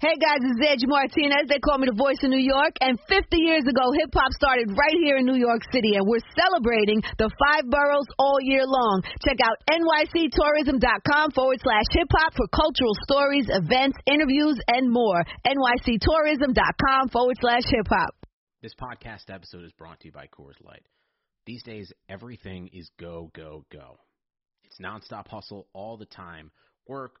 Hey guys, it's Angie Martinez. They call me the voice of New York. And 50 years ago, hip hop started right here in New York City, and we're celebrating the five boroughs all year long. Check out nyctourism.com forward slash hip hop for cultural stories, events, interviews, and more. nyctourism.com forward slash hip hop. This podcast episode is brought to you by Coors Light. These days, everything is go, go, go. It's nonstop hustle all the time. Work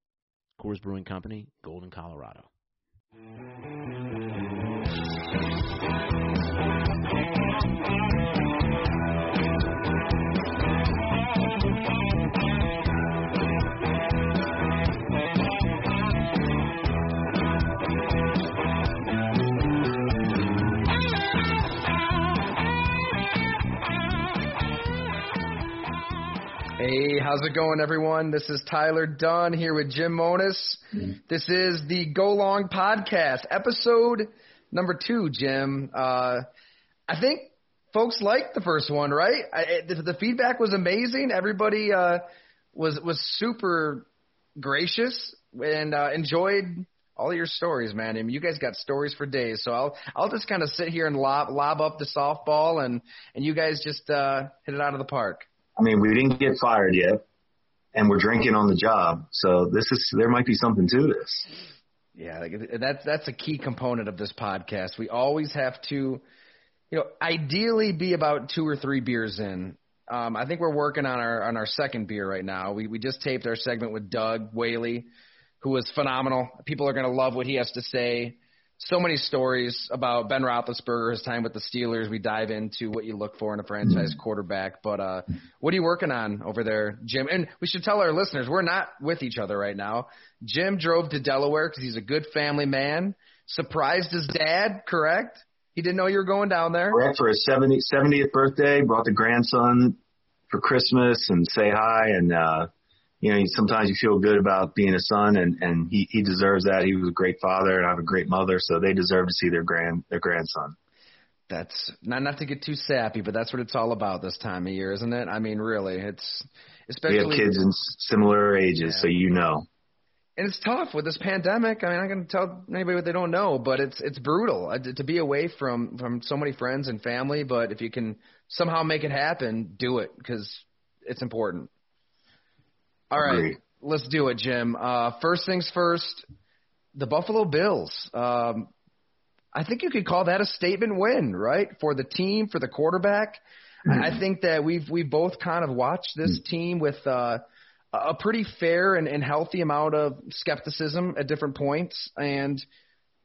Coors Brewing Company, Golden, Colorado. Hey, how's it going, everyone? This is Tyler Dunne here with Jim Monos. This is the Go Long Podcast, episode number two, Jim. Uh, I think folks liked the first one, right? I, the, the feedback was amazing. Everybody uh, was was super gracious and uh, enjoyed all your stories, man. I mean, you guys got stories for days. So I'll I'll just kind of sit here and lob lob up the softball, and and you guys just uh, hit it out of the park. I mean, we didn't get fired yet, and we're drinking on the job. So this is there might be something to this. Yeah, that's that's a key component of this podcast. We always have to, you know, ideally be about two or three beers in. Um, I think we're working on our on our second beer right now. We we just taped our segment with Doug Whaley, who was phenomenal. People are going to love what he has to say so many stories about Ben Roethlisberger, his time with the Steelers. We dive into what you look for in a franchise quarterback. But uh, what are you working on over there, Jim? And we should tell our listeners we're not with each other right now. Jim drove to Delaware because he's a good family man. Surprised his dad, correct? He didn't know you were going down there. Correct for his 70, 70th birthday. Brought the grandson for Christmas and say hi and. uh you know, sometimes you feel good about being a son, and and he he deserves that. He was a great father, and I have a great mother, so they deserve to see their grand their grandson. That's not not to get too sappy, but that's what it's all about this time of year, isn't it? I mean, really, it's especially we have kids in similar ages, yeah. so you know. And it's tough with this pandemic. I mean, I'm going tell anybody what they don't know, but it's it's brutal uh, to be away from from so many friends and family. But if you can somehow make it happen, do it because it's important. All right, Agreed. let's do it, Jim. Uh, first things first, the Buffalo Bills. Um, I think you could call that a statement win, right, for the team, for the quarterback. Mm-hmm. I think that we've we both kind of watched this mm-hmm. team with uh, a pretty fair and, and healthy amount of skepticism at different points, and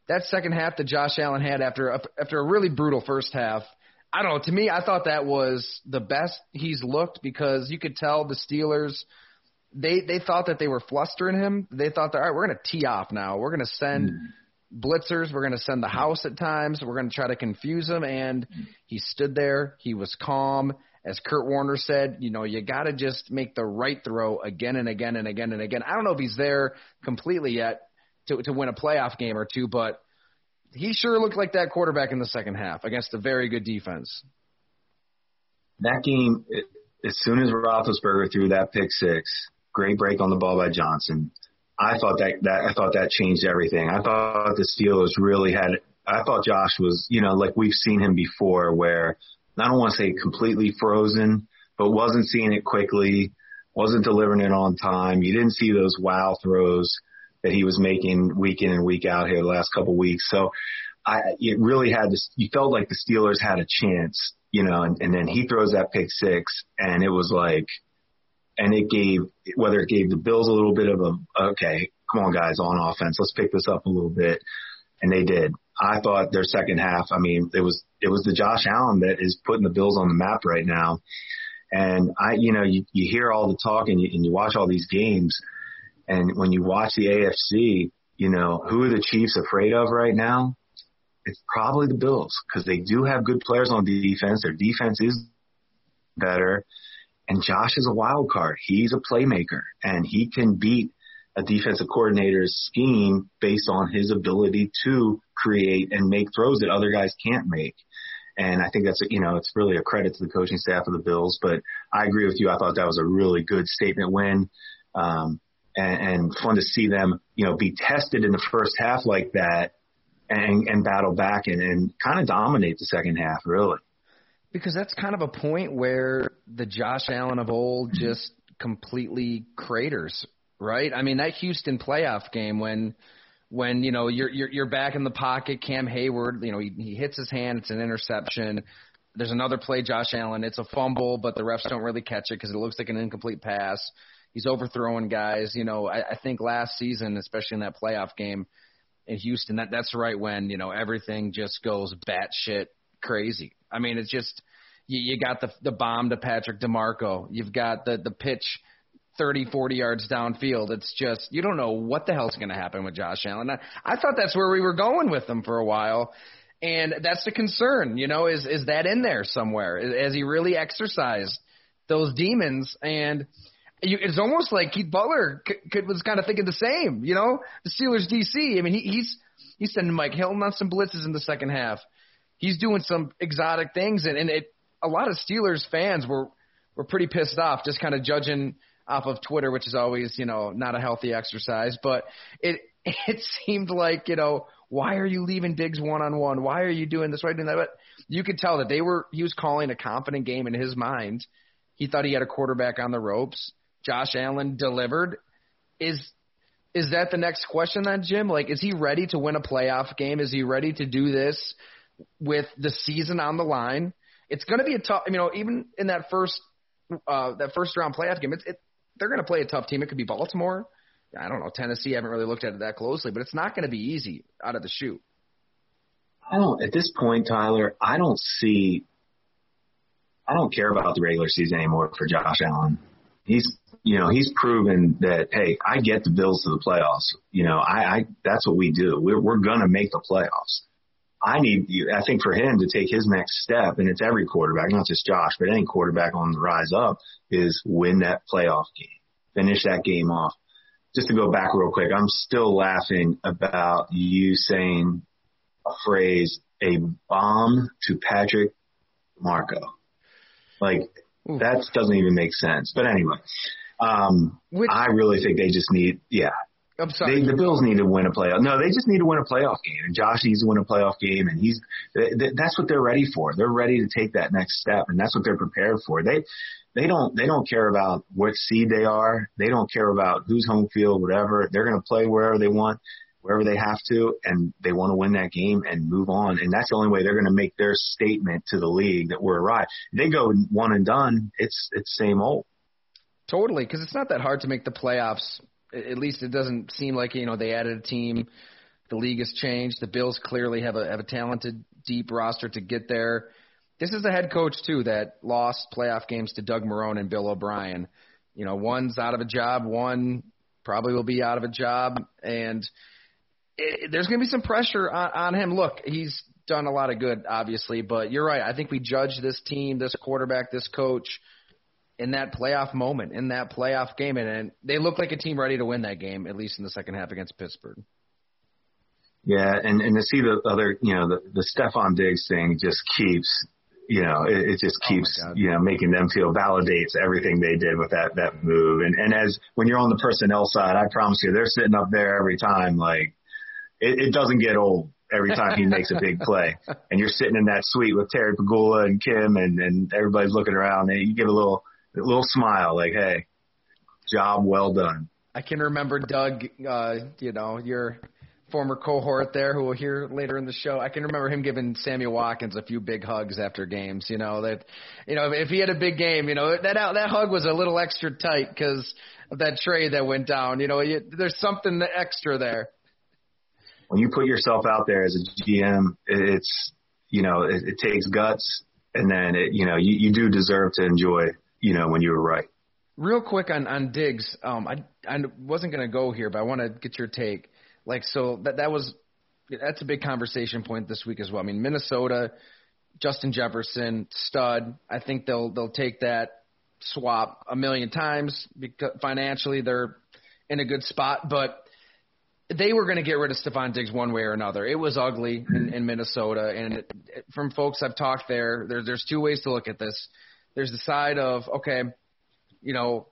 that second half that Josh Allen had after a, after a really brutal first half. I don't know. To me, I thought that was the best he's looked because you could tell the Steelers – they they thought that they were flustering him. They thought that all right, we're going to tee off now. We're going to send mm. blitzers. We're going to send the house at times. We're going to try to confuse him. And he stood there. He was calm. As Kurt Warner said, you know, you got to just make the right throw again and again and again and again. I don't know if he's there completely yet to to win a playoff game or two, but he sure looked like that quarterback in the second half against a very good defense. That game, as soon as Roethlisberger threw that pick six, Great break on the ball by Johnson. I thought that that I thought that changed everything. I thought the Steelers really had. I thought Josh was, you know, like we've seen him before, where I don't want to say completely frozen, but wasn't seeing it quickly, wasn't delivering it on time. You didn't see those wow throws that he was making week in and week out here the last couple of weeks. So I, it really had this. You felt like the Steelers had a chance, you know, and, and then he throws that pick six, and it was like and it gave whether it gave the Bills a little bit of a okay, come on guys, on offense, let's pick this up a little bit, and they did. I thought their second half, I mean, it was it was the Josh Allen that is putting the Bills on the map right now, and I, you know, you you hear all the talk and you, and you watch all these games, and when you watch the AFC, you know, who are the Chiefs afraid of right now? It's probably the Bills because they do have good players on defense. Their defense is better. And Josh is a wild card. He's a playmaker and he can beat a defensive coordinator's scheme based on his ability to create and make throws that other guys can't make. And I think that's, you know, it's really a credit to the coaching staff of the Bills. But I agree with you. I thought that was a really good statement win. Um, and, and fun to see them, you know, be tested in the first half like that and, and battle back and, and kind of dominate the second half, really. Because that's kind of a point where the Josh Allen of old mm-hmm. just completely craters, right? I mean, that Houston playoff game when when you know you're you're, you're back in the pocket, Cam Heyward, you know he, he hits his hand, it's an interception. There's another play, Josh Allen. It's a fumble, but the refs don't really catch it because it looks like an incomplete pass. He's overthrowing guys. You know, I, I think last season, especially in that playoff game in Houston, that that's right when you know everything just goes batshit crazy. I mean, it's just you, you got the the bomb to Patrick DiMarco. You've got the the pitch 30, 40 yards downfield. It's just you don't know what the hell's going to happen with Josh Allen. I, I thought that's where we were going with him for a while, and that's the concern. You know, is is that in there somewhere? Has he really exercised those demons? And you, it's almost like Keith Butler could, was kind of thinking the same. You know, the Steelers DC. I mean, he, he's he's sending Mike Hilton on some blitzes in the second half. He's doing some exotic things, and, and it a lot of Steelers fans were were pretty pissed off, just kind of judging off of Twitter, which is always you know not a healthy exercise. But it it seemed like you know why are you leaving Diggs one on one? Why are you doing this? Why are you doing that? But you could tell that they were he was calling a confident game in his mind. He thought he had a quarterback on the ropes. Josh Allen delivered. Is is that the next question then, Jim? Like, is he ready to win a playoff game? Is he ready to do this with the season on the line? It's going to be a tough. You know, even in that first uh, that first round playoff game, it's it, they're going to play a tough team. It could be Baltimore. I don't know Tennessee. I haven't really looked at it that closely, but it's not going to be easy out of the chute. I don't. At this point, Tyler, I don't see. I don't care about the regular season anymore for Josh Allen. He's you know, he's proven that, hey, I get the Bills to the playoffs. You know, I, I that's what we do. We're, we're to make the playoffs. I need, you. I think for him to take his next step, and it's every quarterback, not just Josh, but any quarterback on the rise up, is win that playoff game, finish that game off. Just to go back real quick, I'm still laughing about you saying a phrase, a bomb to Patrick Marco. Like, that doesn't even make sense. But anyway, um, Which, I really think they just need, yeah. I'm sorry. They, the Bills need to win a playoff. No, they just need to win a playoff game, and Josh needs to win a playoff game, and he's. That's what they're ready for. They're ready to take that next step, and that's what they're prepared for. They, they don't, they don't care about what seed they are. They don't care about who's home field, whatever. They're going to play wherever they want, wherever they have to, and they want to win that game and move on. And that's the only way they're going to make their statement to the league that we're right. They go one and done. It's it's same old. Totally, because it's not that hard to make the playoffs. At least it doesn't seem like you know they added a team. The league has changed. The Bills clearly have a have a talented, deep roster to get there. This is the head coach too that lost playoff games to Doug Marrone and Bill O'Brien. You know, one's out of a job, one probably will be out of a job, and it, there's going to be some pressure on, on him. Look, he's done a lot of good, obviously, but you're right. I think we judge this team, this quarterback, this coach in that playoff moment, in that playoff game, and, and they look like a team ready to win that game, at least in the second half against Pittsburgh. Yeah, and and to see the other, you know, the the Stefon Diggs thing just keeps, you know, it, it just oh keeps, oh you know, making them feel validates everything they did with that that move. And and as when you're on the personnel side, I promise you, they're sitting up there every time. Like, it, it doesn't get old every time he makes a big play. And you're sitting in that suite with Terry Pegula and Kim, and and everybody's looking around, and you give a little a little smile, like, hey, job well done. I can remember Doug, uh, you know, your former cohort there who will hear later in the show. I can remember him giving Sammy Watkins a few big hugs after games. You know that, you know, if he had a big game, you know that that hug was a little extra tight because of that trade that went down. You know, you, there's something extra there. When you put yourself out there as a GM, it's you know it, it takes guts, and then it, you know you, you do deserve to enjoy you know, when you were right. Real quick on on Diggs, um, I I wasn't going to go here, but I want to get your take. Like so that that was that's a big conversation point this week as well. I mean, Minnesota, Justin Jefferson, stud. I think they'll they'll take that swap a million times because financially they're in a good spot, but they were going to get rid of Stefon Diggs one way or another. It was ugly in, in Minnesota, and it, from folks I've talked there, there, there's two ways to look at this. There's the side of okay, you know,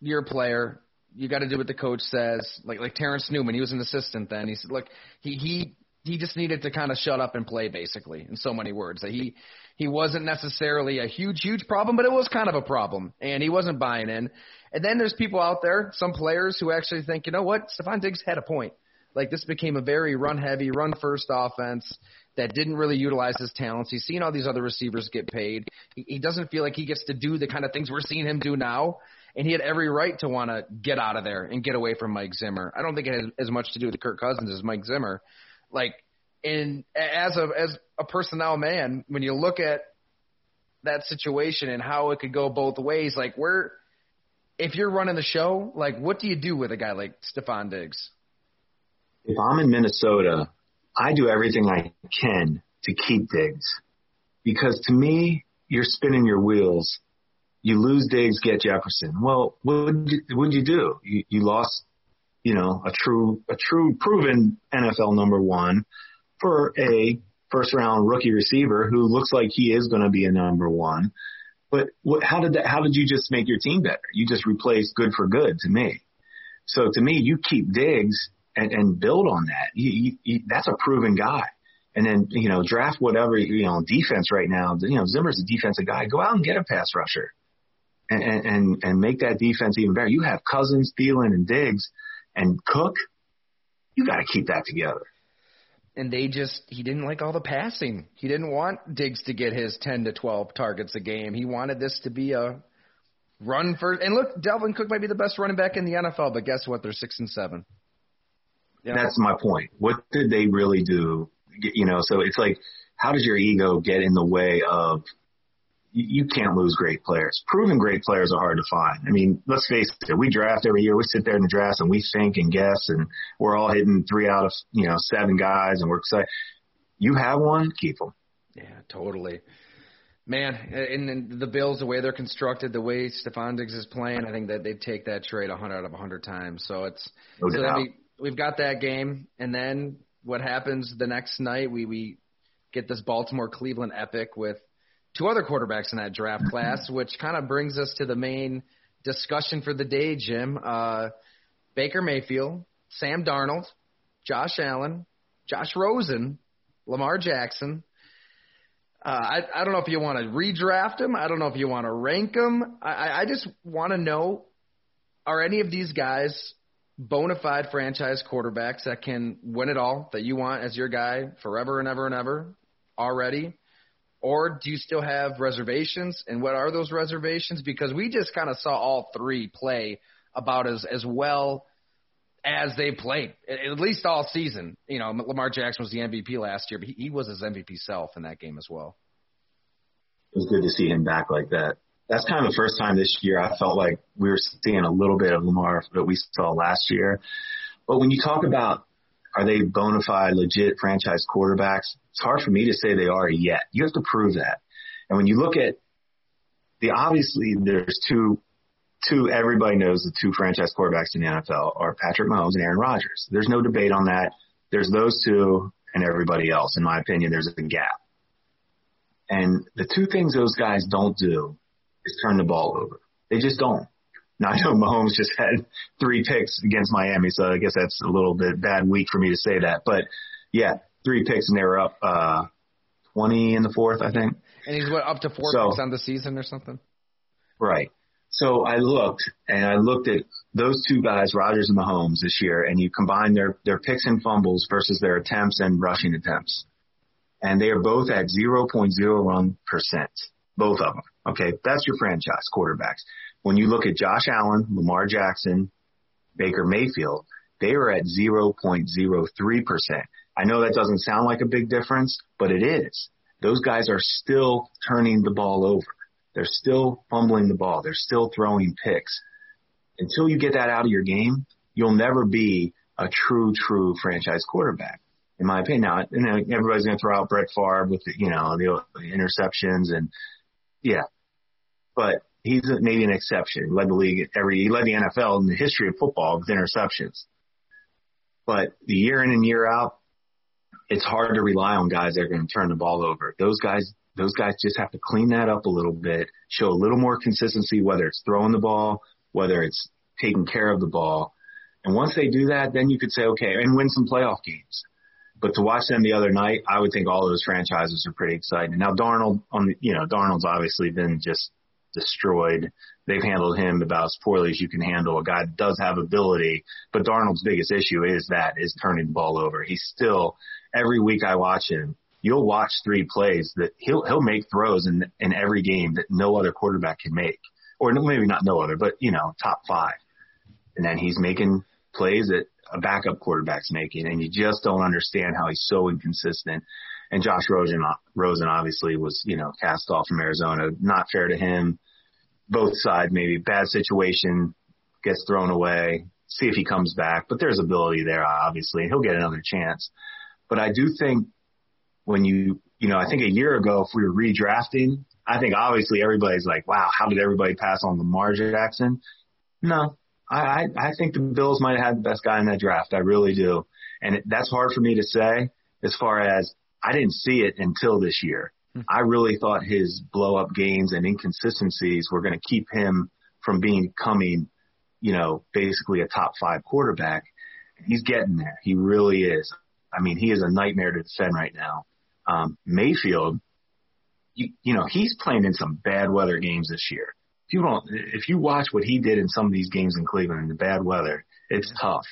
you're a player, you got to do what the coach says. Like like Terrence Newman, he was an assistant then. He said, look, he he he just needed to kind of shut up and play, basically, in so many words. That he he wasn't necessarily a huge huge problem, but it was kind of a problem, and he wasn't buying in. And then there's people out there, some players who actually think, you know what, Stefon Diggs had a point. Like this became a very run heavy, run first offense that didn't really utilize his talents. He's seen all these other receivers get paid. He, he doesn't feel like he gets to do the kind of things we're seeing him do now and he had every right to want to get out of there and get away from Mike Zimmer. I don't think it has as much to do with Kirk Cousins as Mike Zimmer. Like, in as a as a personnel man, when you look at that situation and how it could go both ways, like where if you're running the show, like what do you do with a guy like Stefon Diggs? If I'm in Minnesota, I do everything I can to keep Diggs because to me, you're spinning your wheels you lose Diggs, get Jefferson. Well, what would you, do? You, you lost, you know, a true, a true proven NFL number one for a first round rookie receiver who looks like he is going to be a number one. But what, how did that, how did you just make your team better? You just replaced good for good to me. So to me, you keep Diggs and, and build on that. You, you, that's a proven guy. And then, you know, draft whatever, you know, defense right now. You know, Zimmer's a defensive guy. Go out and get a pass rusher and, and, and make that defense even better. You have Cousins, Thielen, and Diggs, and Cook. You got to keep that together. And they just he didn't like all the passing. He didn't want Diggs to get his ten to twelve targets a game. He wanted this to be a run first. And look, Dalvin Cook might be the best running back in the NFL, but guess what? They're six and seven. Know? That's my point. What did they really do? You know, so it's like, how does your ego get in the way of you can't lose great players. Proven great players are hard to find. I mean, let's face it, we draft every year. We sit there in the draft and we think and guess and we're all hitting three out of, you know, seven guys and we're excited. You have one, keep them. Yeah, totally. Man, and the Bills, the way they're constructed, the way Stefon Diggs is playing, I think that they take that trade 100 out of 100 times. So it's no so doubt. We've got that game, and then what happens the next night? We we get this Baltimore Cleveland epic with two other quarterbacks in that draft class, which kind of brings us to the main discussion for the day, Jim. Uh, Baker Mayfield, Sam Darnold, Josh Allen, Josh Rosen, Lamar Jackson. Uh, I, I don't know if you want to redraft them. I don't know if you want to rank them. I, I just want to know are any of these guys bona fide franchise quarterbacks that can win it all that you want as your guy forever and ever and ever already? Or do you still have reservations? And what are those reservations? Because we just kind of saw all three play about as, as well as they played, at least all season. You know, Lamar Jackson was the MVP last year, but he, he was his MVP self in that game as well. It was good to see him back like that. That's kind of the first time this year I felt like we were seeing a little bit of Lamar that we saw last year. But when you talk about are they bona fide, legit franchise quarterbacks? It's hard for me to say they are yet. You have to prove that. And when you look at the obviously there's two two everybody knows the two franchise quarterbacks in the NFL are Patrick Mahomes and Aaron Rodgers. There's no debate on that. There's those two and everybody else. In my opinion, there's a gap. And the two things those guys don't do is turn the ball over. They just don't. Now I know Mahomes just had three picks against Miami, so I guess that's a little bit bad week for me to say that. But yeah, three picks and they were up uh, 20 in the fourth, I think. And he's what up to four so, picks on the season or something. Right. So I looked and I looked at those two guys, Rodgers and Mahomes, this year, and you combine their their picks and fumbles versus their attempts and rushing attempts, and they are both at 0.01 percent, both of them. Okay, that's your franchise quarterbacks. When you look at Josh Allen, Lamar Jackson, Baker Mayfield, they are at 0.03%. I know that doesn't sound like a big difference, but it is. Those guys are still turning the ball over. They're still fumbling the ball. They're still throwing picks. Until you get that out of your game, you'll never be a true, true franchise quarterback, in my opinion. Now, you know, everybody's going to throw out Brett Favre with the, you know the interceptions and yeah, but he's maybe an exception. He led the league every he led the NFL in the history of football with interceptions. But the year in and year out, it's hard to rely on guys that are going to turn the ball over. Those guys those guys just have to clean that up a little bit, show a little more consistency, whether it's throwing the ball, whether it's taking care of the ball. And once they do that, then you could say, okay, and win some playoff games. But to watch them the other night, I would think all those franchises are pretty exciting. Now Darnold on you know, Darnold's obviously been just destroyed. They've handled him about as poorly as you can handle a guy that does have ability, but Darnold's biggest issue is that is turning the ball over. He's still every week I watch him, you'll watch three plays that he'll he'll make throws in in every game that no other quarterback can make, or maybe not no other, but you know top five, and then he's making plays that a backup quarterback's making, and you just don't understand how he's so inconsistent. And Josh Rosen, Rosen obviously was you know cast off from Arizona, not fair to him. Both sides maybe bad situation, gets thrown away. See if he comes back, but there's ability there obviously, he'll get another chance. But I do think when you, you know, I think a year ago, if we were redrafting, I think obviously everybody's like, wow, how did everybody pass on Lamar Jackson? No, I, I, I think the Bills might have had the best guy in that draft. I really do. And it, that's hard for me to say as far as I didn't see it until this year. Mm-hmm. I really thought his blow up games and inconsistencies were going to keep him from becoming, you know, basically a top five quarterback. He's getting there. He really is. I mean, he is a nightmare to defend right now. Um, Mayfield, you, you know, he's playing in some bad weather games this year. If you don't, if you watch what he did in some of these games in Cleveland in the bad weather, it's tough.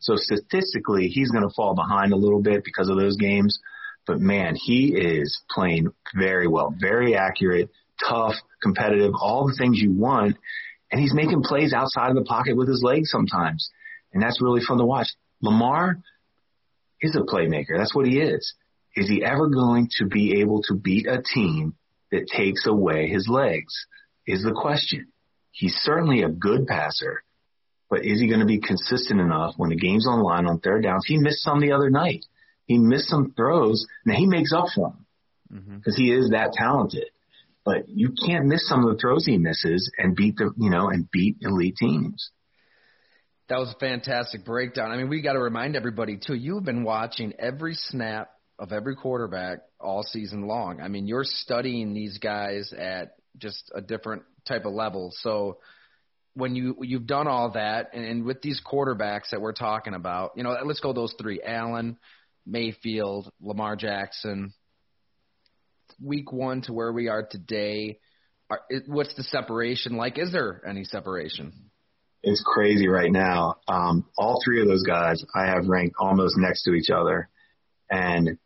So statistically, he's going to fall behind a little bit because of those games. But man, he is playing very well, very accurate, tough, competitive, all the things you want. And he's making plays outside of the pocket with his legs sometimes. And that's really fun to watch. Lamar is a playmaker. That's what he is. Is he ever going to be able to beat a team that takes away his legs? Is the question. He's certainly a good passer, but is he going to be consistent enough when the game's on the line on third downs? He missed some the other night. He missed some throws. Now he makes up for them because mm-hmm. he is that talented. But you can't miss some of the throws he misses and beat the you know and beat elite teams. That was a fantastic breakdown. I mean, we got to remind everybody too. You've been watching every snap of every quarterback all season long. I mean, you're studying these guys at just a different type of level. So when you you've done all that, and, and with these quarterbacks that we're talking about, you know, let's go those three: Allen, Mayfield, Lamar Jackson. Week one to where we are today, what's the separation like? Is there any separation? it's crazy right now. Um, all three of those guys I have ranked almost next to each other. And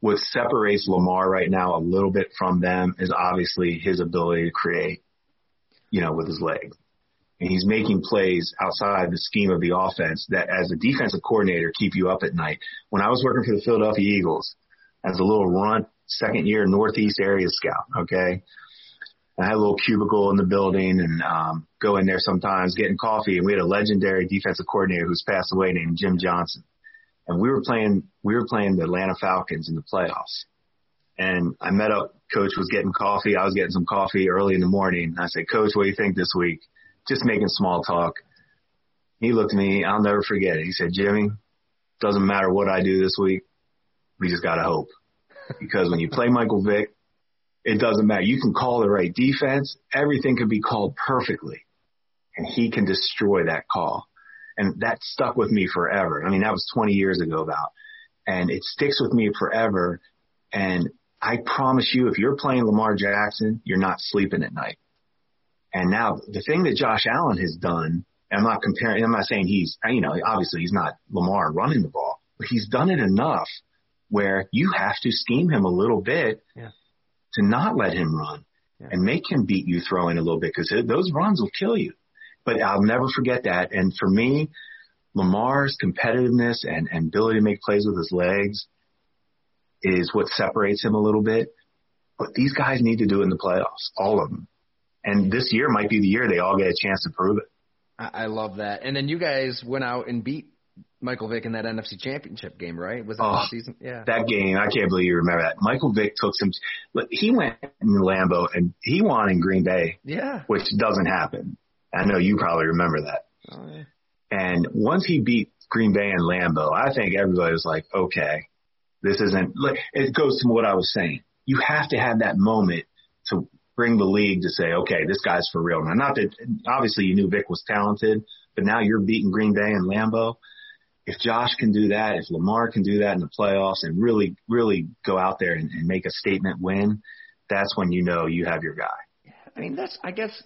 what separates Lamar right now a little bit from them is obviously his ability to create, you know, with his leg. And he's making plays outside the scheme of the offense that as a defensive coordinator keep you up at night. When I was working for the Philadelphia Eagles as a little runt second year Northeast area scout, okay, I had a little cubicle in the building and um, go in there sometimes getting coffee. And we had a legendary defensive coordinator who's passed away named Jim Johnson. And we were playing we were playing the Atlanta Falcons in the playoffs. And I met up. Coach was getting coffee. I was getting some coffee early in the morning. I said, Coach, what do you think this week? Just making small talk. He looked at me. I'll never forget it. He said, Jimmy, doesn't matter what I do this week. We just gotta hope. Because when you play Michael Vick, it doesn't matter. You can call the right defense. Everything can be called perfectly. And he can destroy that call. And that stuck with me forever. I mean, that was 20 years ago about. And it sticks with me forever. And I promise you, if you're playing Lamar Jackson, you're not sleeping at night. And now the thing that Josh Allen has done, and I'm not comparing, I'm not saying he's, you know, obviously he's not Lamar running the ball, but he's done it enough where you have to scheme him a little bit yeah to not let him run yeah. and make him beat you throwing a little bit because those runs will kill you. But I'll never forget that. And for me, Lamar's competitiveness and, and ability to make plays with his legs is what separates him a little bit. But these guys need to do it in the playoffs, all of them. And this year might be the year they all get a chance to prove it. I love that. And then you guys went out and beat Michael Vick in that NFC Championship game, right? Was that Oh, the season? Yeah. That game, I can't believe you remember that. Michael Vick took some. He went in Lambeau and he won in Green Bay, yeah. which doesn't happen. I know you probably remember that. Oh, yeah. And once he beat Green Bay and Lambeau, I think everybody was like, okay, this isn't. Like, it goes to what I was saying. You have to have that moment to bring the league to say, okay, this guy's for real. Now, not that obviously you knew Vick was talented, but now you're beating Green Bay and Lambeau. If Josh can do that, if Lamar can do that in the playoffs and really, really go out there and, and make a statement win, that's when you know you have your guy. I mean, that's I guess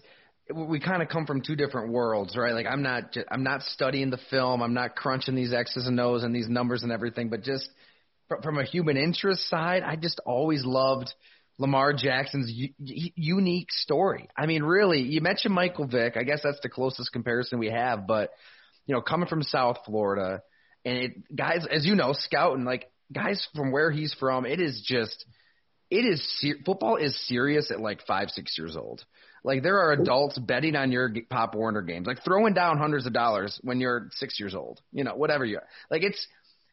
we kind of come from two different worlds, right? Like I'm not ju- I'm not studying the film, I'm not crunching these X's and O's and these numbers and everything, but just from a human interest side, I just always loved Lamar Jackson's u- unique story. I mean, really, you mentioned Michael Vick. I guess that's the closest comparison we have, but you know, coming from South Florida, and it, guys, as you know, scouting like guys from where he's from, it is just it is football is serious at like five six years old. Like there are adults betting on your Pop Warner games, like throwing down hundreds of dollars when you're six years old. You know, whatever you are. Like it's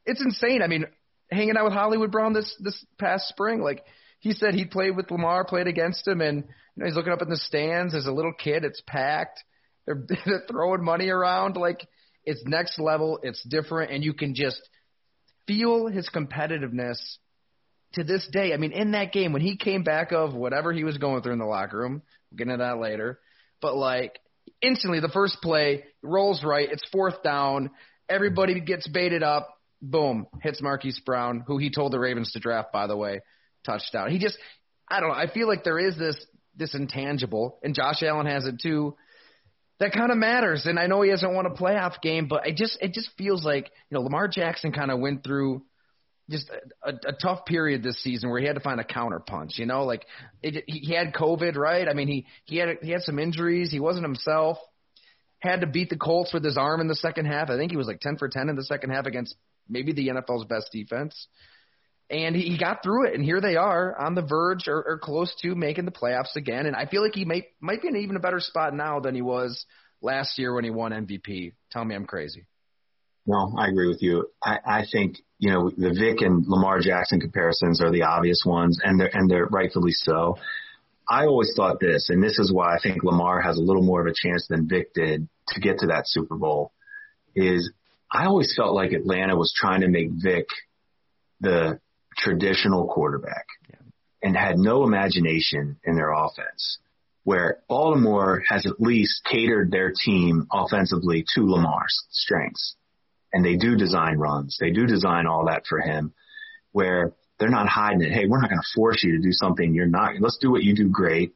it's insane. I mean, hanging out with Hollywood Brown this this past spring, like he said he played with Lamar, played against him, and you know he's looking up in the stands as a little kid. It's packed. They're, they're throwing money around. Like it's next level. It's different, and you can just feel his competitiveness to this day. I mean, in that game when he came back of whatever he was going through in the locker room, we'll get into that later. But like instantly, the first play rolls right. It's fourth down. Everybody gets baited up. Boom, hits Marquise Brown, who he told the Ravens to draft, by the way, touchdown. He just, I don't know. I feel like there is this this intangible, and Josh Allen has it too. That kind of matters, and I know he hasn't won a playoff game, but it just it just feels like you know Lamar Jackson kind of went through just a, a, tough period this season where he had to find a counter punch. You know, like it, he had COVID, right? I mean, he he had he had some injuries. He wasn't himself. Had to beat the Colts with his arm in the second half. I think he was like ten for ten in the second half against maybe the NFL's best defense. And he, got through it, and here they are on the verge or, or close to making the playoffs again. And I feel like he may might be in even a better spot now than he was last year when he won MVP. Tell me I'm crazy. No, I agree with you. I, I think you know the Vick and Lamar Jackson comparisons are the obvious ones, and they're and they're rightfully so. I always thought this, and this is why I think Lamar has a little more of a chance than Vick did to get to that Super Bowl. Is I always felt like Atlanta was trying to make Vick the traditional quarterback and had no imagination in their offense. Where Baltimore has at least catered their team offensively to Lamar's strengths and they do design runs. They do design all that for him where they're not hiding it. Hey, we're not going to force you to do something you're not. Let's do what you do great.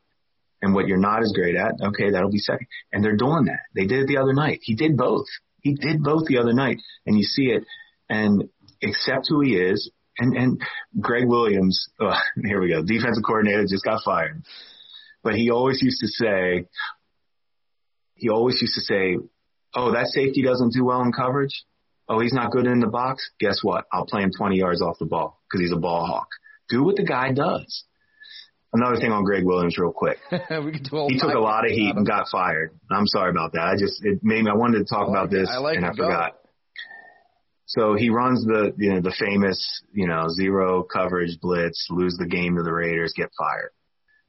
And what you're not as great at, okay, that'll be second. And they're doing that. They did it the other night. He did both. He did both the other night. And you see it and accept who he is. And, and Gregg Williams, oh, here we go. Defensive coordinator just got fired. But he always used to say, he always used to say, oh, that safety doesn't do well in coverage. Oh, he's not good in the box. Guess what? I'll play him 20 yards off the ball because he's a ball hawk. Do what the guy does. Another thing on Gregg Williams, real quick. we could do He took a lot of heat and got fired. I'm sorry about that. I just it made me. I wanted to talk like about this. I like and. I Go. forgot. So he runs the you know the famous you know zero coverage blitz, lose the game to the Raiders, get fired,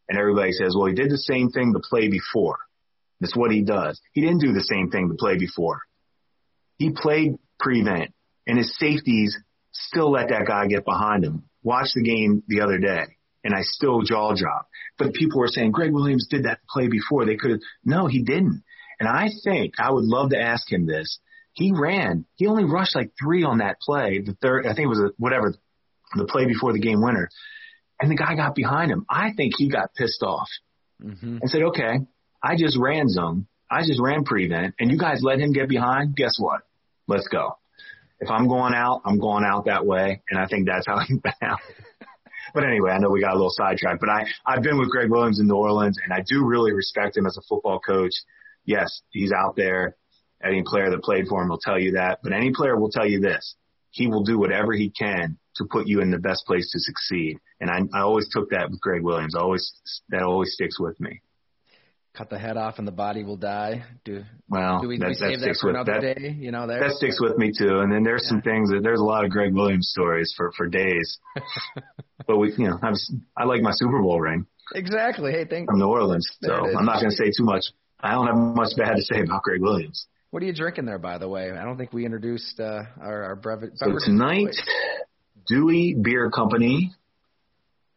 and everybody says, well, he did the same thing the play before. That's what he does. He didn't do the same thing the play before. He played prevent, and his safeties still let that guy get behind him. Watch the game the other day, and I still jaw drop. But people were saying Gregg Williams did that play before. They could have. No, he didn't. And I think I would love to ask him this. He ran. He only rushed like three on that play. The third, I think it was a, whatever, the play before the game winner. And the guy got behind him. I think he got pissed off Mm-hmm. and said, okay, I just ran zone. I just ran prevent and you guys let him get behind. Guess what? Let's go. If I'm going out, I'm going out that way. And I think that's how went out. but anyway, I know we got a little sidetracked, but I, I've been with Gregg Williams in New Orleans and I do really respect him as a football coach. Yes, he's out there. Any player that played for him will tell you that, but any player will tell you this. He will do whatever he can to put you in the best place to succeed. And I, I always took that with Gregg Williams. I always, that always sticks with me. Cut the head off and the body will die. Do well, do we, that, we save that sticks for with another that. day? You know, there. That sticks with me too. And then there's some things that there's a lot of Gregg Williams stories for for days. but we, you know, I was I like my Super Bowl ring exactly. Hey, thank. from New Orleans, so There it is. I'm not going to say too much. I don't have much bad to say about Gregg Williams. What are you drinking there, by the way? I don't think we introduced uh, our our brevet. So tonight, Dewey Beer Company.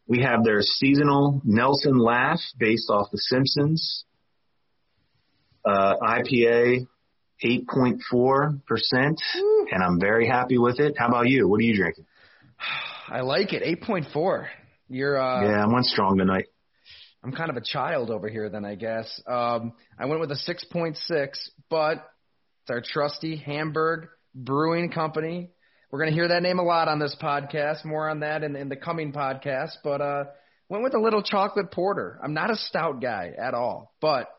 We have their seasonal Nelson Laugh based off The Simpsons. Uh, IPA, 8.4%, and I'm very happy with it. How about you? What are you drinking? I like it. Eight point four. You're. Uh, yeah, I went strong tonight. I'm kind of a child over here, then I guess. Um, I went with a 6.6, but it's our trusty Hamburg Brewing Company. We're going to hear that name a lot on this podcast. More on that in, in the coming podcast. But uh, went with a little chocolate porter. I'm not a stout guy at all, but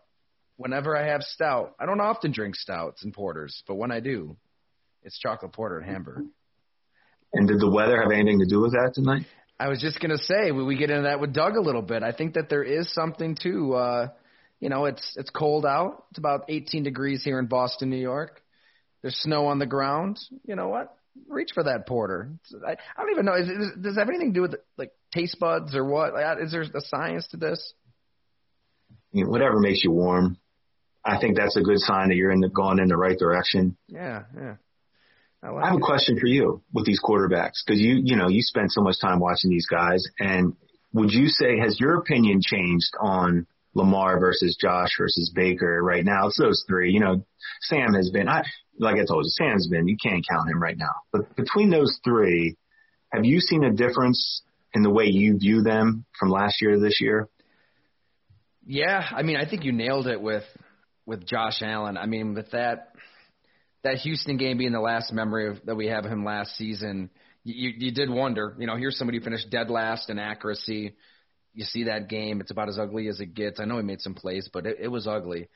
whenever I have stout, I don't often drink stouts and porters, but when I do, it's chocolate porter and Hamburg. And did the weather have anything to do with that tonight? I was just gonna say we, we get into that with Doug a little bit. I think that there is something to, uh, you know, it's it's cold out. It's about 18 degrees here in Boston, New York. There's snow on the ground. You know what? Reach for that porter. I, I don't even know. Is, is, does it have anything to do with like taste buds or what? Like, is there a science to this? You know, whatever makes you warm. I think that's a good sign that you're in the, going in the right direction. Yeah, yeah. I, like I have it. a question for you with these quarterbacks because you you know you spend so much time watching these guys, and would you say has your opinion changed on Lamar versus Josh versus Baker right now? It's those three. You know, Sam has been I like I told you, Sam's been you can't count him right now. But between those three, have you seen a difference in the way you view them from last year to this year? Yeah, I mean, I think you nailed it with with Josh Allen. I mean, with that that Houston game being the last memory of, that we have of him last season, you you did wonder. You know, here's somebody who finished dead last in accuracy. You see that game; it's about as ugly as it gets. I know he made some plays, but it, it was ugly.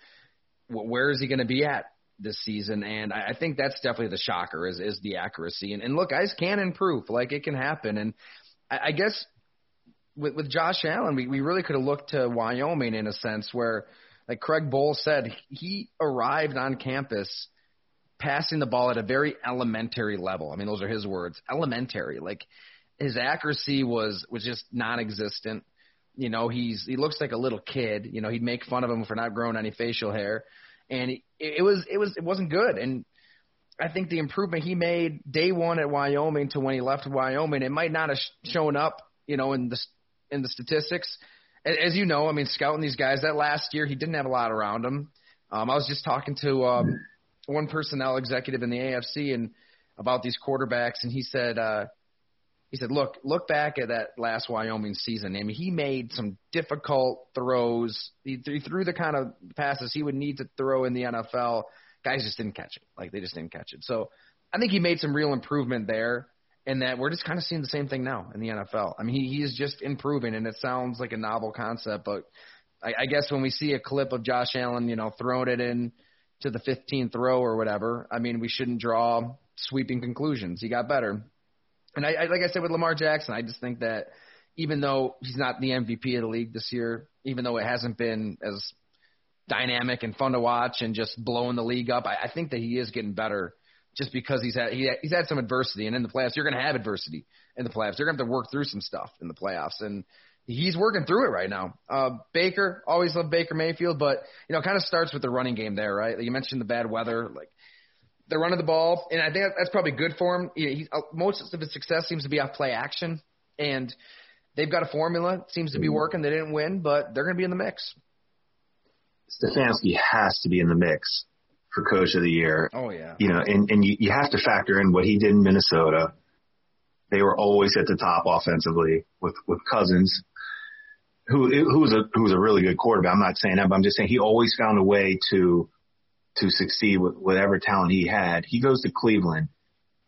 Where is he going to be at this season? And I, I think that's definitely the shocker is is the accuracy. And, and look, guys can improve. Like it can happen. And I, I guess with, with Josh Allen, we, we really could have looked to Wyoming in a sense where, like Craig Bohl said, he arrived on campus passing the ball at a very elementary level. I mean, those are his words, elementary. Like his accuracy was was just non-existent. You know, he's he looks like a little kid. You know, he'd make fun of him for not growing any facial hair, and it was it was it wasn't good. And I think the improvement he made day one at Wyoming to when he left Wyoming, it might not have shown up, you know, in the in the statistics. As you know, I mean, scouting these guys that last year he didn't have a lot around him. Um, I was just talking to um, one personnel executive in the AFC and about these quarterbacks, and he said uh, he said, look, look back at that last Wyoming season. I mean, he made some difficult throws. He, he threw the kind of passes he would need to throw in the NFL. Guys just didn't catch it. Like they just didn't catch it. So I think he made some real improvement there. And that we're just kind of seeing the same thing now in the NFL. I mean, he, he is just improving, and it sounds like a novel concept, but I, I guess when we see a clip of Josh Allen, you know, throwing it in to the 15th row or whatever, I mean, we shouldn't draw sweeping conclusions. He got better. And I, I like I said with Lamar Jackson, I just think that even though he's not the MVP of the league this year, even though it hasn't been as dynamic and fun to watch and just blowing the league up, I, I think that he is getting better just because he's had he, he's had some adversity. And in the playoffs, you're going to have adversity in the playoffs. You're going to have to work through some stuff in the playoffs, and he's working through it right now. Uh, Baker, always loved Baker Mayfield, but you know, it kind of starts with the running game there, right? You mentioned the bad weather, like they're running the ball, and I think that's probably good for him. Know, he's, uh, most of his success seems to be off play action, and they've got a formula. Seems to be working. They didn't win, but they're going to be in the mix. Stefanski has to be in the mix for coach of the year. Oh yeah. You know, and, and you, you have to factor in what he did in Minnesota. They were always at the top offensively with, with Cousins, who, who was a, who was a really good quarterback. I'm not saying that, but I'm just saying he always found a way to, to succeed with whatever talent he had. He goes to Cleveland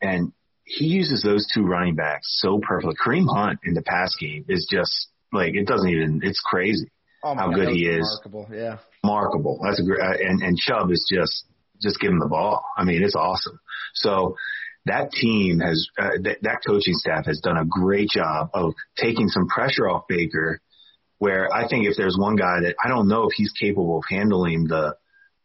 and he uses those two running backs so perfectly. Kareem Hunt in the pass game is just like, it doesn't even, it's crazy Oh, how God, good he is. Remarkable. Yeah. remarkable. That's a great, uh, and, and Chubb is just, just give him the ball. I mean, it's awesome. So that team has, uh, that, that coaching staff has done a great job of taking some pressure off Baker where I think if there's one guy that I don't know if he's capable of handling the,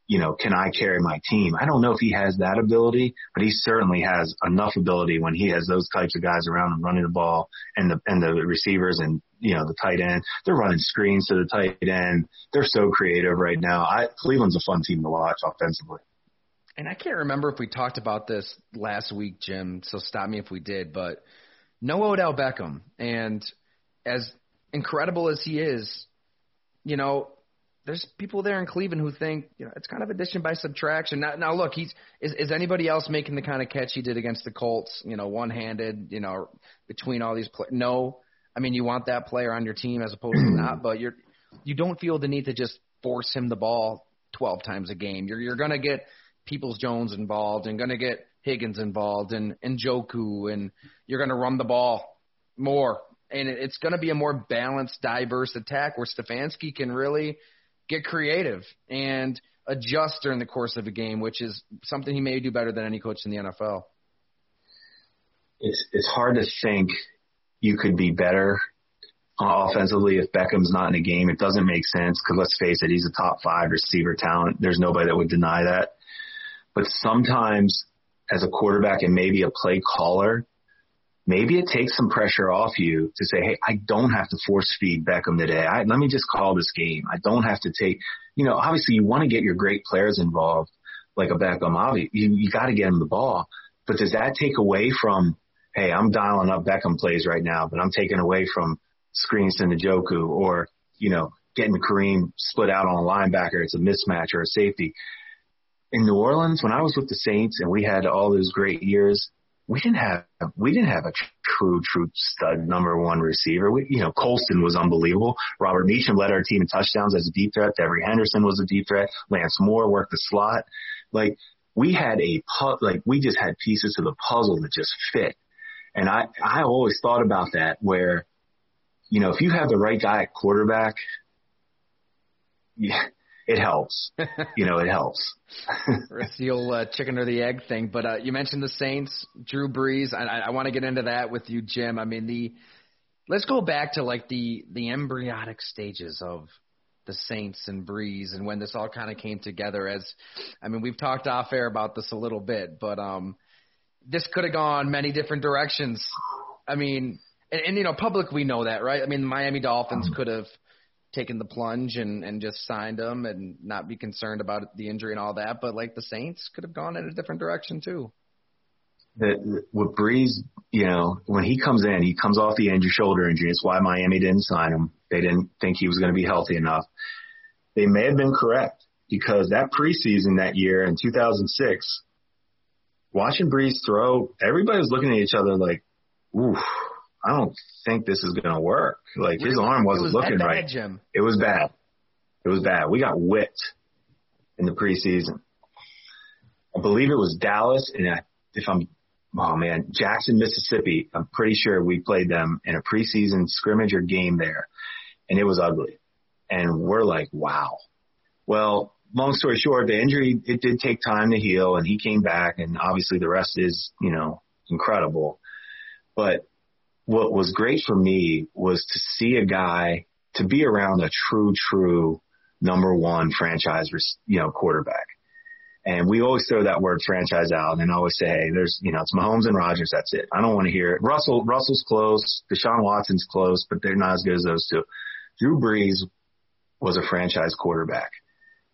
you know, can I carry my team? I don't know if he has that ability, but he certainly has enough ability when he has those types of guys around him running the ball and the and the receivers and you know the tight end. They're running screens to the tight end. They're so creative right now. I, Cleveland's a fun team to watch offensively. And I can't remember if we talked about this last week, Jim. So stop me if we did. But no Odell Beckham, and as incredible as he is, you know, there's people there in Cleveland who think you know it's kind of addition by subtraction. Now, now look, he's is, is anybody else making the kind of catch he did against the Colts? You know, one-handed. You know, between all these players. No, I mean you want that player on your team as opposed to not, but you're you don't feel the need to just force him the ball 12 times a game. You're you're gonna get Peoples Jones involved and gonna get Higgins involved and and Njoku and you're gonna run the ball more and it's going to be a more balanced, diverse attack where Stefanski can really get creative and adjust during the course of a game, which is something he may do better than any coach in the NFL. It's it's hard to think you could be better offensively if Beckham's not in a game. It doesn't make sense because let's face it, he's a top five receiver talent. There's nobody that would deny that. But sometimes as a quarterback and maybe a play caller, maybe it takes some pressure off you to say, hey, I don't have to force feed Beckham today. I, let me just call this game. I don't have to take, you know, obviously you want to get your great players involved, like a Beckham. Obviously, you, you got to get him the ball. But does that take away from, hey, I'm dialing up Beckham plays right now, but I'm taking away from screens to Njoku or, you know, getting Kareem split out on a linebacker. It's a mismatch or a safety. In New Orleans, when I was with the Saints and we had all those great years, we didn't have we didn't have a true true stud number one receiver. We, you know, Colston was unbelievable. Robert Meacham led our team in touchdowns as a deep threat. Devery Henderson was a deep threat. Lance Moore worked the slot. Like we had a pu- like we just had pieces of the puzzle that just fit. And I I always thought about that where, you know, if you have the right guy at quarterback, yeah, it helps. you know, it helps. it's the old uh, chicken or the egg thing. But uh, you mentioned the Saints, Drew Brees. I, I, I want to get into that with you, Jim. I mean, the let's go back to like the the embryonic stages of the Saints and Brees and when this all kind of came together. As I mean, we've talked off air about this a little bit, but um, this could have gone many different directions. I mean, and, and you know, public we know that, right? I mean, the Miami Dolphins could have taken the plunge and and just signed him and not be concerned about the injury and all that. But like the Saints could have gone in a different direction too. The, with Brees, you know, when he comes in, he comes off the injury, shoulder injury. It's why Miami didn't sign him. They didn't think he was going to be healthy enough. They may have been correct because that preseason that year in 2006, watching Brees throw, everybody was looking at each other like, oof, I don't think this is going to work. Like his arm wasn't was looking bad, right. Jim. It was bad. It was bad. We got whipped in the preseason. I believe it was Dallas, and I, if I'm, oh man, Jackson, Mississippi. I'm pretty sure we played them in a preseason scrimmage or game there, and it was ugly. And we're like, wow. Well, long story short, the injury it did take time to heal, and he came back, and obviously the rest is, you know, incredible. But what was great for me was to see a guy to be around a true, true number one franchise, you know, quarterback. And we always throw that word franchise out and always say, hey, there's, you know, it's Mahomes and Rodgers. That's it. I don't want to hear it. Russell, Russell's close. Deshaun Watson's close, but they're not as good as those two. Drew Brees was a franchise quarterback.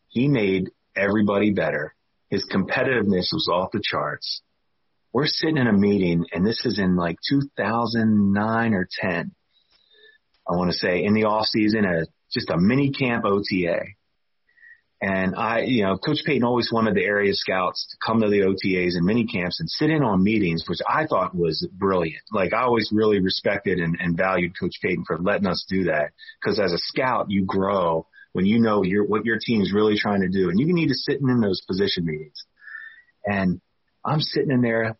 He made everybody better. His competitiveness was off the charts we're sitting in a meeting and this is in like 2009 or 10. I want to say in the off season, a, just a mini camp OTA. And I, you know, Coach Payton always wanted the area scouts to come to the OTAs and mini camps and sit in on meetings, which I thought was brilliant. Like I always really respected and, and valued Coach Payton for letting us do that. Cause as a scout, you grow when you know your, what your team is really trying to do and you need to sit in those position meetings. And I'm sitting in there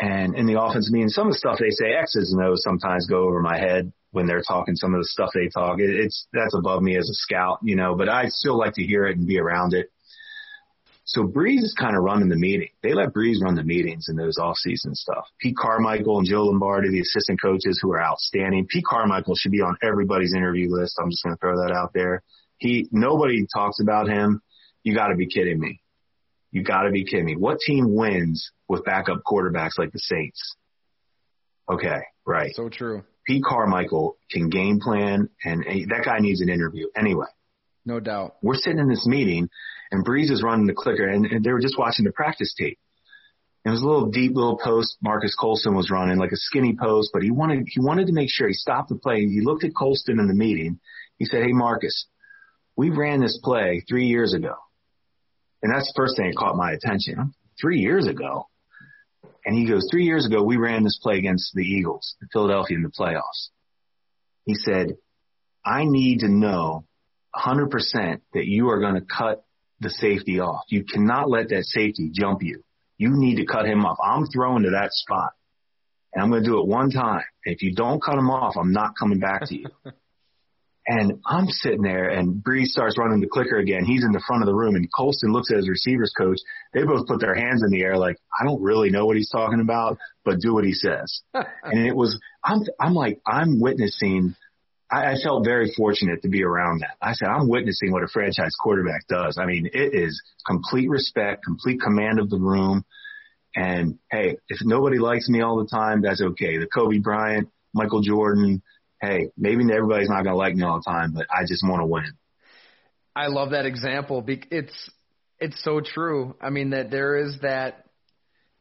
and in the offense meeting, some of the stuff they say X's and O's sometimes go over my head when they're talking some of the stuff they talk. It, it's that's above me as a scout, you know, but I still like to hear it and be around it. So Brees is kind of running the meeting. They let Brees run the meetings and those off-season stuff. Pete Carmichael and Joe Lombardi, the assistant coaches who are outstanding. Pete Carmichael should be on everybody's interview list. I'm just going to throw that out there. He, nobody talks about him. You got to be kidding me. You got to be kidding me. What team wins with backup quarterbacks like the Saints? Okay, right. So true. Pete Carmichael can game plan, and, and that guy needs an interview. Anyway, no doubt. We're sitting in this meeting, and Brees is running the clicker, and, and they were just watching the practice tape. It was a little deep little post Marques Colston was running, like a skinny post, but he wanted he wanted to make sure he stopped the play. He looked at Colston in the meeting. He said, "Hey Marques, we ran this play three years ago," and that's the first thing that caught my attention. Three years ago, and he goes, three years ago we ran this play against the Eagles, Philadelphia in the playoffs. He said, "I need to know 100% that you are going to cut the safety off. You cannot let that safety jump you. You need to cut him off. I'm throwing to that spot. And I'm going to do it one time. If you don't cut him off, I'm not coming back to you. and I'm sitting there and Brees starts running the clicker again. He's in the front of the room and Colston looks at his receivers coach. They both put their hands in the air like, I don't really know what he's talking about, but do what he says. and it was, I'm, I'm like, I'm witnessing I, I felt very fortunate to be around that. I said, I'm witnessing what a franchise quarterback does. I mean, it is complete respect, complete command of the room. And hey, if nobody likes me all the time, that's okay. The Kobe Bryant, Michael Jordan, hey, maybe everybody's not going to like me all the time, but I just want to win. I love that example. It's it's so true. I mean that there is that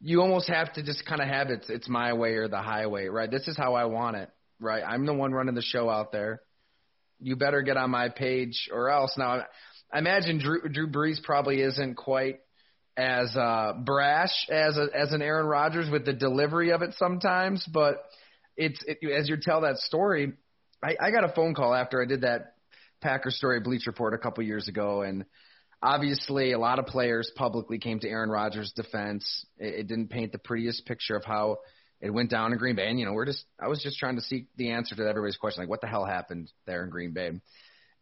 you almost have to just kind of have it. It's my way or the highway, right? This is how I want it right? I'm the one running the show out there. You better get on my page or else. Now, I imagine Drew, Drew Brees probably isn't quite as uh, brash as a, as an Aaron Rodgers with the delivery of it sometimes, but it's it, as you tell that story. I, I got a phone call after I did that Packer story Bleacher Report a couple years ago, and obviously a lot of players publicly came to Aaron Rodgers' defense. It, it didn't paint the prettiest picture of how it went down in Green Bay, and you know, we're just I was just trying to seek the answer to everybody's question, like what the hell happened there in Green Bay.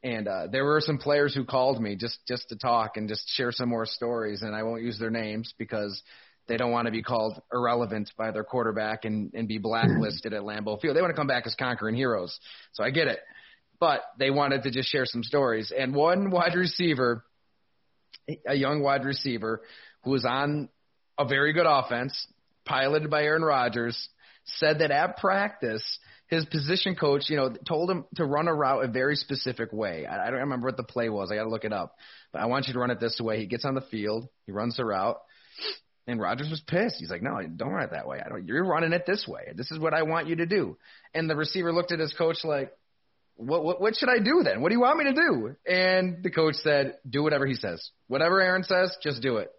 And uh, there were some players who called me just just to talk and just share some more stories, and I won't use their names because they don't want to be called irrelevant by their quarterback and, and be blacklisted at Lambeau Field. They want to come back as conquering heroes, so I get it. But they wanted to just share some stories. And one wide receiver, a young wide receiver, who was on a very good offense, piloted by Aaron Rodgers, said that at practice, his position coach, you know, told him to run a route a very specific way. I, I don't remember what the play was. I got to look it up. But I want you to run it this way. He gets on the field, he runs the route, and Rodgers was pissed. He's like, "No, don't run it that way. I don't. You're running it this way. This is what I want you to do." And the receiver looked at his coach like, "What? What, what should I do then? What do you want me to do?" And the coach said, "Do whatever he says. Whatever Aaron says, just do it."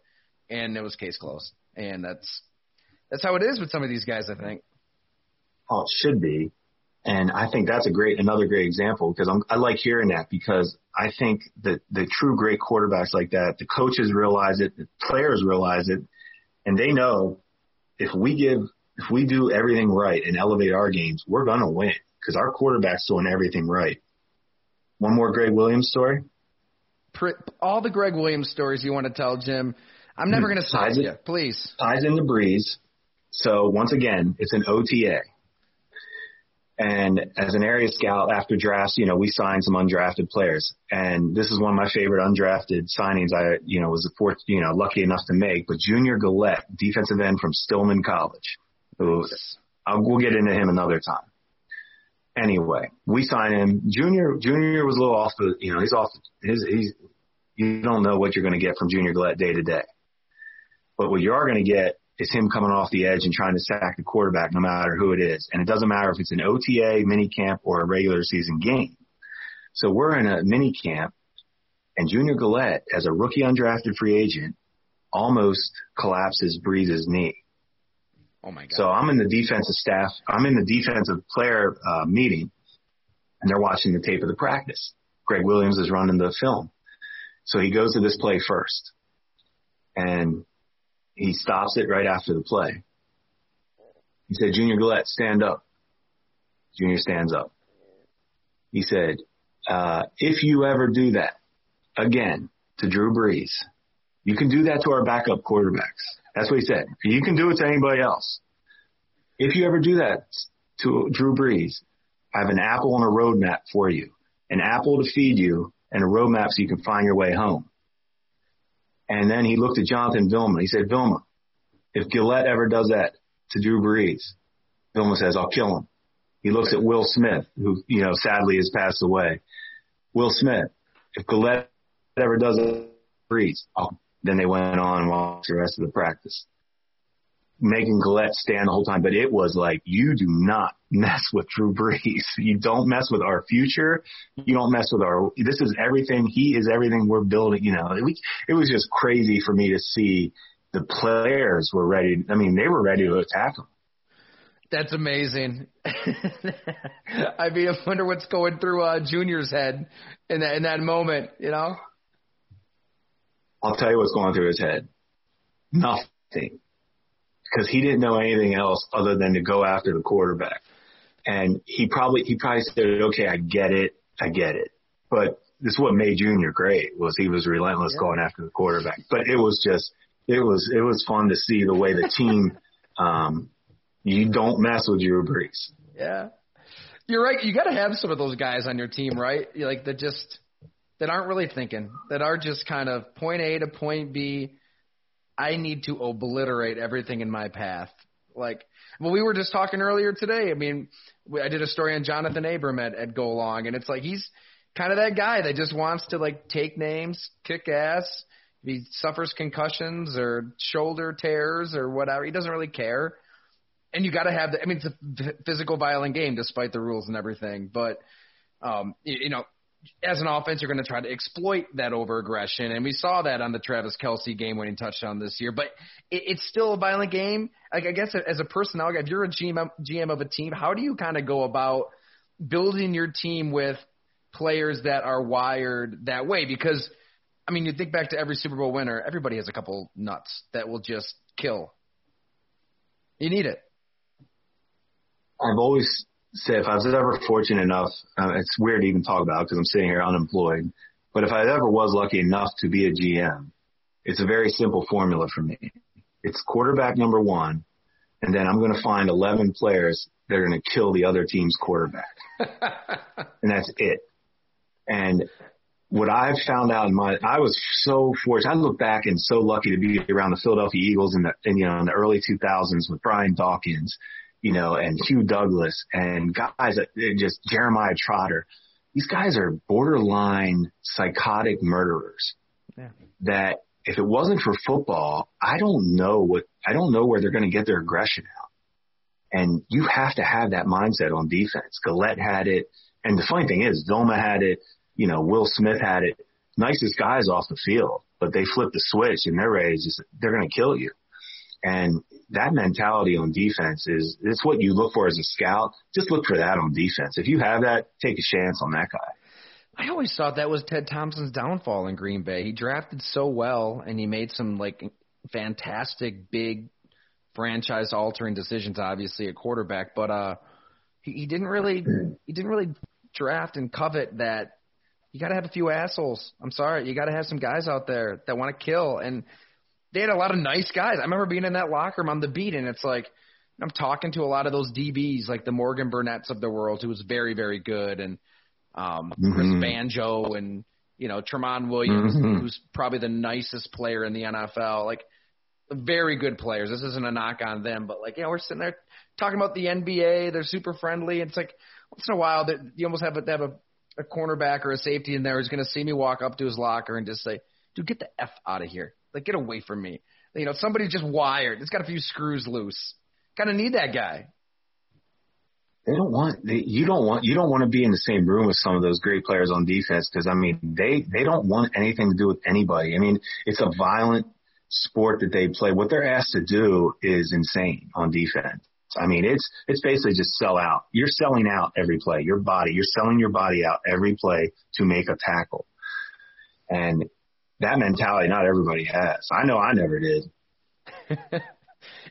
And it was case closed. And that's that's how it is with some of these guys, I think. Oh, it should be. And I think that's a great, another great example because I'm, I like hearing that because I think that the true great quarterbacks like that, the coaches realize it, the players realize it, and they know if we give, if we do everything right and elevate our games, we're going to win because our quarterback's doing everything right. One more Gregg Williams story. All the Gregg Williams stories you want to tell, Jim. I'm never hmm. going to stop you. Please. Ties in the breeze. So once again, it's an OTA. And as an area scout after drafts, you know, we signed some undrafted players. And this is one of my favorite undrafted signings I, you know, was fourth, you know, lucky enough to make. But Junior Galette, defensive end from Stillman College, who I'll, we'll get into him another time. Anyway, we signed him. Junior, Junior was a little off the, you know, he's off his, he's, you don't know what you're going to get from Junior Galette day to day. But what you are going to get is him coming off the edge and trying to sack the quarterback no matter who it is. And it doesn't matter if it's an OTA, mini camp, or a regular season game. So we're in a mini camp and Junior Galette, as a rookie undrafted free agent, almost collapses Brees's knee. Oh my God. So I'm in the defensive staff, I'm in the defensive player uh, meeting and they're watching the tape of the practice. Gregg Williams is running the film. So he goes to this play first. And he stops it right after the play. He said, Junior Galette, stand up. Junior stands up. He said, uh, if you ever do that again to Drew Brees, You can do that to our backup quarterbacks. That's what he said. You can do it to anybody else. If you ever do that to Drew Brees, I have an apple and a roadmap for you. An apple to feed you and a roadmap so you can find your way home. And then he looked at Jonathan Vilma. He said, Vilma, if Galette ever does that to Drew Brees, Vilma says, I'll kill him. He looks at Will Smith, who, you know, sadly has passed away. Will Smith, if Galette ever does it, Brees, I'll, then they went on and watched the rest of the practice making Galette stand the whole time, but it was like, you do not mess with Drew Brees. You don't mess with our future. You don't mess with our, this is everything. He is everything we're building. You know, it, it was just crazy for me to see the players were ready. I mean, they were ready to attack him. That's amazing. I mean, I wonder what's going through uh, Junior's head in that in that moment. You know. I'll tell you what's going through his head. Nothing because he didn't know anything else other than to go after the quarterback. And he probably he probably said, "Okay, I get it, I get it." But this is what made Junior great was he was relentless yeah. going after the quarterback. But it was just it was it was fun to see the way the team. um, you don't mess with Drew Brees. Yeah, you're right. You got to have some of those guys on your team, right? Like that just that aren't really thinking, that are just kind of point A to point B I need to obliterate everything in my path. Like, well, we were just talking earlier today. I mean, I did a story on Johnathan Abram at, at Go Long, and it's like he's kind of that guy that just wants to like take names, kick ass. If he suffers concussions or shoulder tears or whatever, he doesn't really care. And you got to have the. I mean, it's a physical, violent game, despite the rules and everything. But um, you, you know, as an offense, you're going to try to exploit that over aggression, and we saw that on the Travis Kelce game-winning touchdown this year. But it, it's still a violent game. Like I guess as a personnel guy, if you're a GM, GM of a team, how do you kind of go about building your team with players that are wired that way? Because I mean, you think back to every Super Bowl winner, everybody has a couple nuts that will just kill. You need it. I've always say if I was ever fortunate enough, uh, it's weird to even talk about because I'm sitting here unemployed, but if I ever was lucky enough to be a GM, it's a very simple formula for me. It's quarterback number one, and then I'm going to find 11 players that are going to kill the other team's quarterback. and that's it. And what I've found out in my, I was so fortunate. I look back and so lucky to be around the Philadelphia Eagles in the, in, you know, in the early 2000s with Brian Dawkins you know, and Hugh Douglas and guys that eh, just Jeremiah Trotter. These guys are borderline psychotic murderers. Yeah. That if it wasn't for football, I don't know what I don't know where they're going to get their aggression out. And you have to have that mindset on defense. Galette had it, and the funny thing is, Vilma had it. You know, Will Smith had it. Nicest guys off the field, but they flip the switch and they're ready. Just they're going to kill you. And that mentality on defense is it's what you look for as a scout. Just look for that on defense. If you have that, take a chance on that guy. I always thought that was Ted Thompson's downfall in Green Bay. He drafted so well and he made some like fantastic big franchise altering decisions obviously at quarterback, but uh he, he didn't really he didn't really draft and covet that you got to have a few assholes. I'm sorry, you got to have some guys out there that want to kill and they had a lot of nice guys. I remember being in that locker room on the beat, and it's like I'm talking to a lot of those DBs, like the Morgan Burnett's of the world, who was very, very good, and um, mm-hmm. Chris Banjo, and you know Tramon Williams, mm-hmm. who's probably the nicest player in the NFL. Like very good players. This isn't a knock on them, but like you know we're sitting there talking about the NBA. They're super friendly. It's like once in a while that you almost have, to have a, a cornerback or a safety in there who's going to see me walk up to his locker and just say, "Dude, get the f out of here." Like, get away from me. You know, somebody just wired. It's got a few screws loose. Kind of need that guy. They don't want they, you don't want you don't want to be in the same room with some of those great players on defense because I mean they they don't want anything to do with anybody. I mean it's a violent sport that they play. What they're asked to do is insane on defense. I mean, it's it's basically just sell out. You're selling out every play. Your body, you're selling your body out every play to make a tackle. And that mentality not everybody has. I know I never did.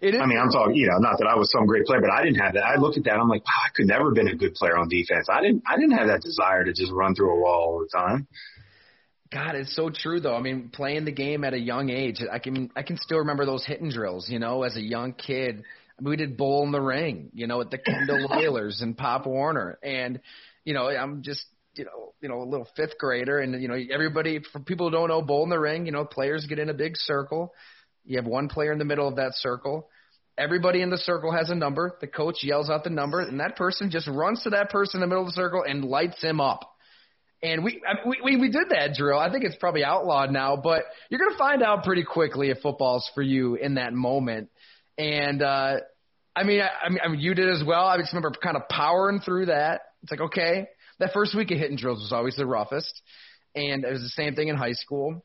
I mean, I'm talking, you know, not that I was some great player, but I didn't have that. I looked at that. I'm like, wow, I could never have been a good player on defense. I didn't, I didn't have that desire to just run through a wall all the time. God, it's so true though. I mean, playing the game at a young age, I can I can still remember those hitting drills. You know, as a young kid, we did bowl in the ring. You know, at the Kendall Whalers and Pop Warner, and you know, I'm just you know, you know, a little fifth grader, and you know, everybody. For people who don't know, bowl in the ring. You know, players get in a big circle. You have one player in the middle of that circle. Everybody in the circle has a number. The coach yells out the number, and that person just runs to that person in the middle of the circle and lights him up. And we, we we did that drill. I think it's probably outlawed now, but you're gonna find out pretty quickly if football's for you in that moment. And uh, I mean, I, I mean, you did as well. I just remember kind of powering through that. It's like okay, that first week of hitting drills was always the roughest, and it was the same thing in high school.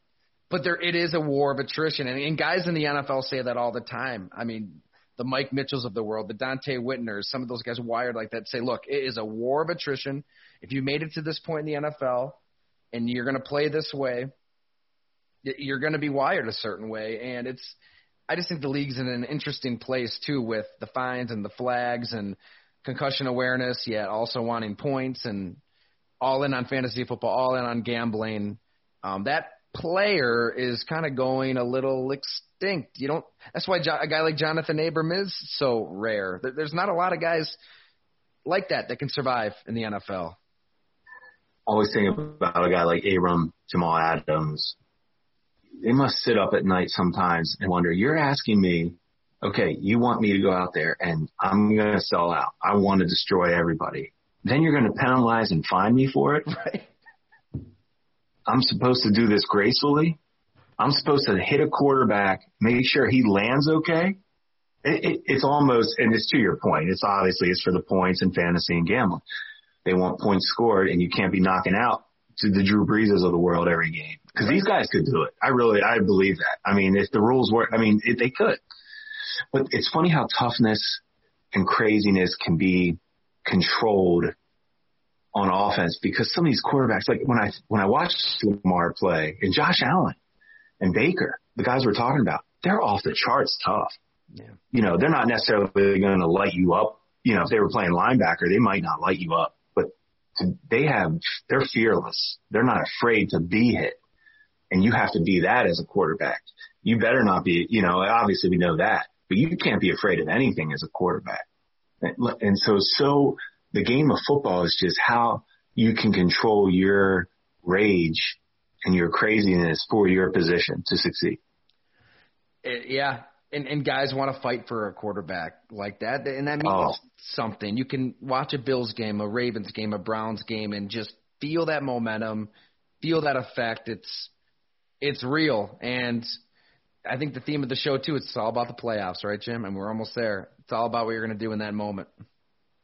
But there, it is a war of attrition, and, and guys in the NFL say that all the time. I mean, the Mike Mitchells of the world, the Donte Whitners, some of those guys wired like that say, look, it is a war of attrition. If you made it to this point in the NFL and you're going to play this way, you're going to be wired a certain way. And it's, I just think the league's in an interesting place too with the fines and the flags and concussion awareness, yet also wanting points and all in on fantasy football, all in on gambling. Um, that player is kind of going a little extinct. You don't. That's why a guy like Johnathan Abram is so rare. There's not a lot of guys like that that can survive in the NFL. Always think about a guy like Abram, Jamal Adams. They must sit up at night sometimes and wonder. You're asking me, okay, you want me to go out there and I'm going to sell out. I want to destroy everybody. Then you're going to penalize and fine me for it. Right. I'm supposed to do this gracefully. I'm supposed to hit a quarterback, make sure he lands okay. It, it, it's almost, and it's to your point. It's obviously it's for the points and fantasy and gambling. They want points scored, and you can't be knocking out to the Drew Breeses of the world every game because these guys could do it. I really, I believe that. I mean, if the rules were, I mean, it, they could. But it's funny how toughness and craziness can be controlled on offense because some of these quarterbacks, like when I when I watched Lamar play and Josh Allen and Baker, the guys we're talking about, they're off the charts tough. Yeah. You know, they're not necessarily going to light you up. You know, if they were playing linebacker, they might not light you up, but they have they're fearless. They're not afraid to be hit, and you have to be that as a quarterback. You better not be. You know, obviously we know that, but you can't be afraid of anything as a quarterback. And, and so, so the game of football is just how you can control your rage and your craziness for your position to succeed. Eh, yeah, and and guys want to fight for a quarterback like that, and that means oh. something. You can watch a Bills game, a Ravens game, a Browns game, and just feel that momentum, feel that effect. It's it's real, and I think the theme of the show too. It's all about the playoffs, right, Jim? And we're almost there. It's all about what you're going to do in that moment.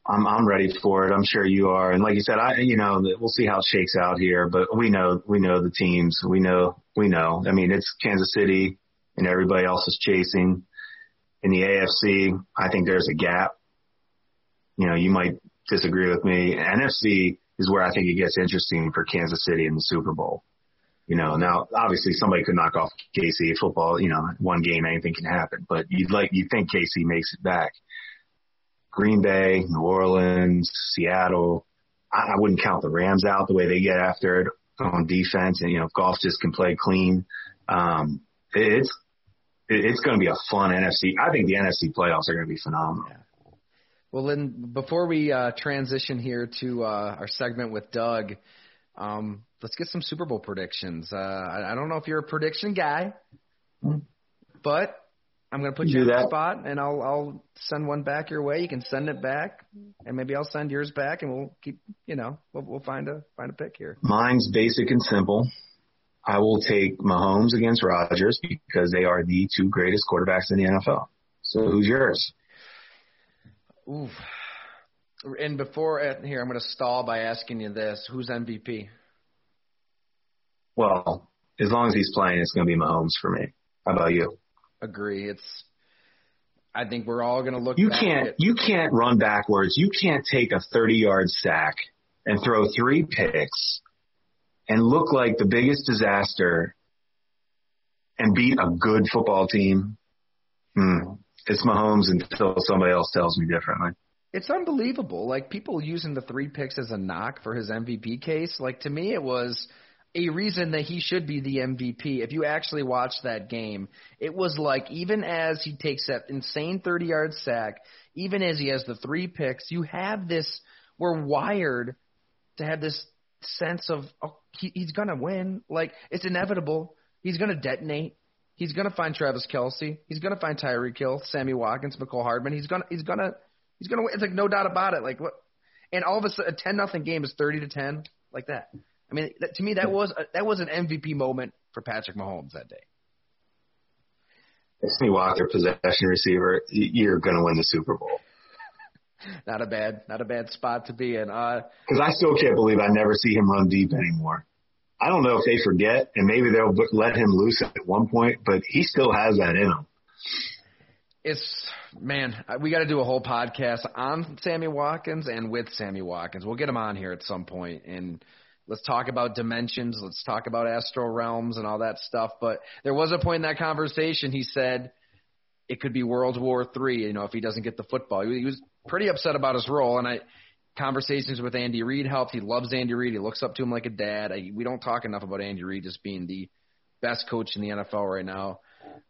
I'm I'm ready for it. I'm sure you are. And like you said, I you know we'll see how it shakes out here, but we know we know the teams. We know we know. I mean, it's Kansas City and everybody else is chasing. In the AFC, I think there's a gap. You know, you might disagree with me. NFC is where I think it gets interesting for Kansas City in the Super Bowl. You know, now obviously somebody could knock off KC football. You know, one game anything can happen, but you'd like you think KC makes it back. Green Bay, New Orleans, Seattle. I, I wouldn't count the Rams out the way they get after it on defense. And, you know, if Goff just can play clean, um, it's, it's going to be a fun NFC. I think the NFC playoffs are going to be phenomenal. Yeah. Well, then, before we uh, transition here to uh, our segment with Doug, um, let's get some Super Bowl predictions. Uh, I, I don't know if you're a prediction guy, mm-hmm. but I'm going to put you, you in the spot, and I'll I'll send one back your way. You can send it back, and maybe I'll send yours back, and we'll keep you know we'll we'll find a find a pick here. Mine's basic and simple. I will take Mahomes against Rodgers because they are the two greatest quarterbacks in the NFL. So who's yours? Ooh. And before here, I'm going to stall by asking you this: Who's MVP? Well, as long as he's playing, it's going to be Mahomes for me. How about you? agree. It's I think we're all going to look. You can't. You can't run backwards. You can't take a 30-yard sack and throw three picks and look like the biggest disaster and beat a good football team. Hmm. It's Mahomes until somebody else tells me differently. It's unbelievable. Like people using the three picks as a knock for his MVP case. Like to me, it was a reason that he should be the MVP. If you actually watch that game, it was like even as he takes that insane 30 yard sack, even as he has the three picks, you have this, we're wired to have this sense of, oh, he, he's to win. Like, it's inevitable. He's to detonate. He's to find Travis Kelce. He's to find Tyreek Hill, Sammy Watkins, Mecole Hardman. He's to, he's to, he's to win. It's like no doubt about it. Like, what? And all of a sudden, a 10 nothing game is 30 to 10, like that. I mean, that, to me, that was a, that was an MVP moment for Patrick Mahomes that day. Sammy Walker, possession receiver, you're going to win the Super Bowl. not a bad, not a bad spot to be in. Because uh, I still can't believe I never see him run deep anymore. I don't know if they forget, and maybe they'll let him loose at one point, but he still has that in him. It's man, we got to do a whole podcast on Sammy Watkins and with Sammy Watkins. We'll get him on here at some point and let's talk about dimensions. Let's talk about astral realms and all that stuff. But there was a point in that conversation he said it could be World War Three. You know, if he doesn't get the football, he was pretty upset about his role. And I conversations with Andy Reid helped. He loves Andy Reid. He looks up to him like a dad. I, we don't talk enough about Andy Reid just being the best coach in the NFL right now.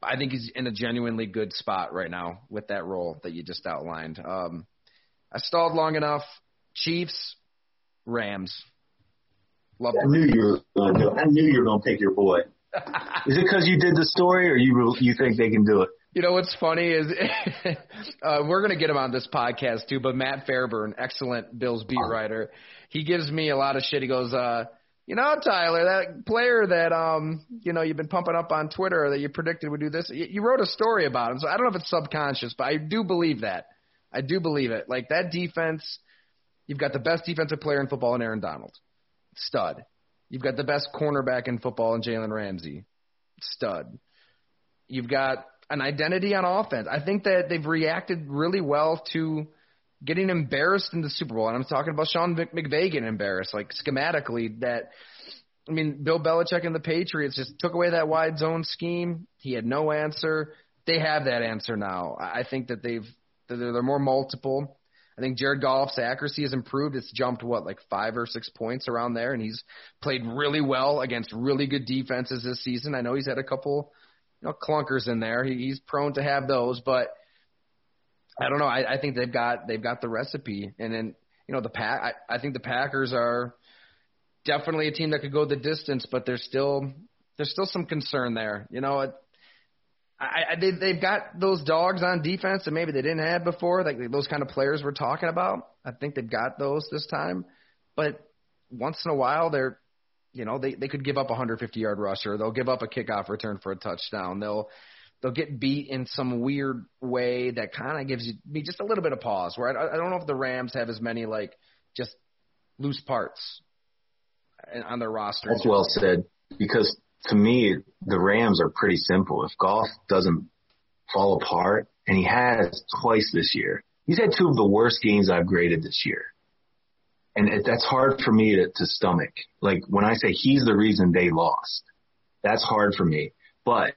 I think he's in a genuinely good spot right now with that role that you just outlined. Um, I stalled long enough. Chiefs, Rams. Love I knew you were going to. I knew you were going to pick your boy. Is it because you did the story, or you you think they can do it? You know what's funny is uh, we're going to get him on this podcast too. But Matt Fairburn, excellent Bills beat writer, he gives me a lot of shit. He goes, uh, you know, Tyler, that player that um, you know, you've been pumping up on Twitter that you predicted would do this. You, you wrote a story about him, so I don't know if it's subconscious, but I do believe that. I do believe it. Like that defense, you've got the best defensive player in football in Aaron Donald, stud. You've got the best cornerback in football in Jalen Ramsey, stud. You've got an identity on offense. I think that they've reacted really well to getting embarrassed in the Super Bowl. And I'm talking about Sean McVay getting embarrassed, like schematically that. I mean, Bill Belichick and the Patriots just took away that wide zone scheme. He had no answer. They have that answer now. I think that they've they're, they're more multiple. I think Jared Goff's accuracy has improved. It's jumped what like five or six points around there, and he's played really well against really good defenses this season. I know he's had a couple you know, clunkers in there. He, he's prone to have those, but I don't know. I, I think they've got they've got the recipe, and then you know the pack. I, I think the Packers are definitely a team that could go the distance, but there's still there's still some concern there. You know, I, I they they've got those dogs on defense that maybe they didn't have before, like those kind of players we're talking about. I think they've got those this time, but once in a while they're you know, they they could give up a 150 yard rusher. They'll give up a kickoff return for a touchdown. They'll they'll get beat in some weird way that kind of gives you me just a little bit of pause. Where I, I don't know if the Rams have as many like just loose parts on their roster. That's well said. Because to me, the Rams are pretty simple. If Goff doesn't fall apart, and he has twice this year, he's had two of the worst games I've graded this year and it, that's hard for me to, to stomach. Like when I say he's the reason they lost, that's hard for me. But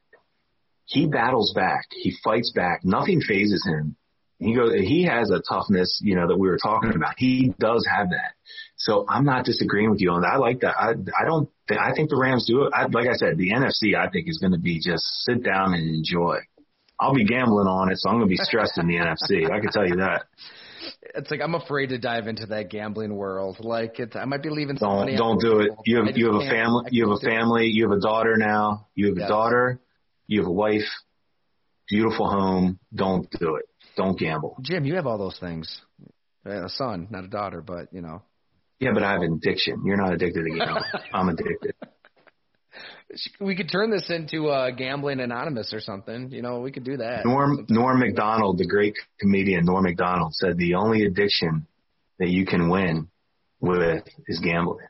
he battles back, he fights back, nothing phases him. He goes, he has a toughness, you know, that we were talking about. He does have that. So I'm not disagreeing with you on that. I like that. I, I don't, th- I think the Rams do it. I, like I said, the NFC I think is going to be just sit down and enjoy. I'll be gambling on it, so I'm going to be stressed in the NFC. I can tell you that it's like I'm afraid to dive into that gambling world. Like it's, I might be leaving. Don't don't do it. You have you have a family. You have a family. You have a daughter now. You have a daughter. You have a wife. Beautiful home. Don't do it. Don't gamble. Jim, you have all those things. A son, not a daughter, but you know. Yeah, but I have an addiction. You're not addicted to gambling. I'm addicted we could turn this into uh, gambling anonymous or something. You know, we could do that. Norm Norm Macdonald, the great comedian Norm Macdonald, said the only addiction that you can win with is gambling.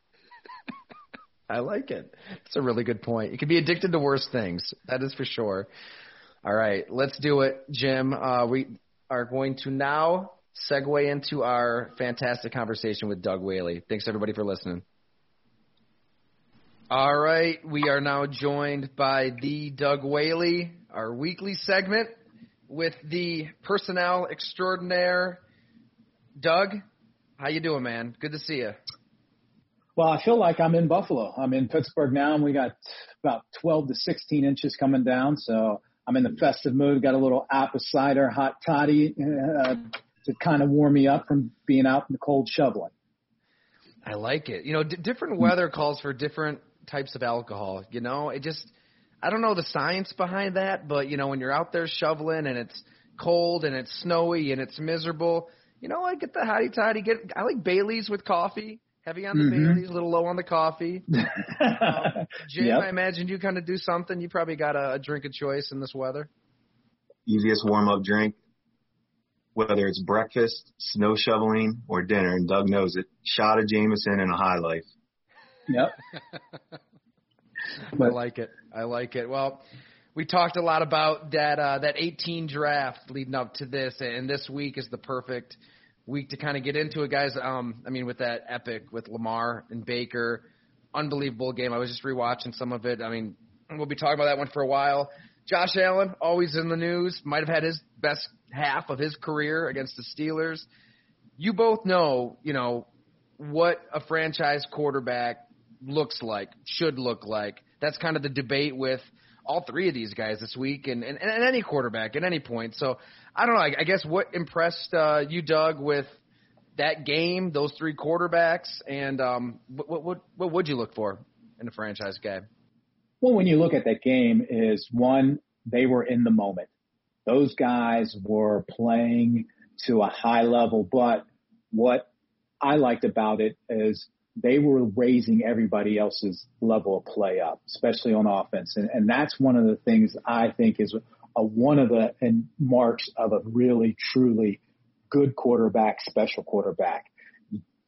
I like it. It's a really good point. You can be addicted to worse things. That is for sure. All right, let's do it, Jim. Uh, we are going to now segue into our fantastic conversation with Doug Whaley. Thanks everybody for listening. All right, we are now joined by the Doug Whaley, our weekly segment with the personnel extraordinaire. Doug, how you doing, man? Good to see you. Well, I feel like I'm in Buffalo. I'm in Pittsburgh now, and we got about 12 to 16 inches coming down. So I'm in the festive mood. Got a little apple cider, hot toddy uh, to kind of warm me up from being out in the cold shoveling. I like it. You know, d- different weather calls for different types of alcohol. You know, it just I don't know the science behind that, but you know, when you're out there shoveling and it's cold and it's snowy and it's miserable, you know, I get the hottie toddy. Get I like Bailey's with coffee. Heavy on the mm-hmm. Bailey's, a little low on the coffee. um, Jim, yep. I imagine you kind of do something. You probably got a, a drink of choice in this weather. Easiest warm up drink, whether it's breakfast, snow shoveling, or dinner, and Doug knows it. Shot of Jameson and a high life. Yep. I like it. I like it. Well, we talked a lot about that uh, that 18 draft leading up to this, and this week is the perfect week to kind of get into it, guys. Um, I mean, with that epic with Lamar and Baker, unbelievable game. I was just rewatching some of it. I mean, we'll be talking about that one for a while. Josh Allen, always in the news, might have had his best half of his career against the Steelers. You both know, you know, what a franchise quarterback looks like, should look like. That's kind of the debate with all three of these guys this week and, and, and any quarterback at any point. So I don't know. I, I guess what impressed uh, you, Doug, with that game, those three quarterbacks, and um, what, what, what would you look for in a franchise guy? Well, when you look at that game, is one they were in the moment. Those guys were playing to a high level, but what I liked about it is they were raising everybody else's level of play up, especially on offense. And, and that's one of the things I think is a, one of the and marks of a really, truly good quarterback, special quarterback.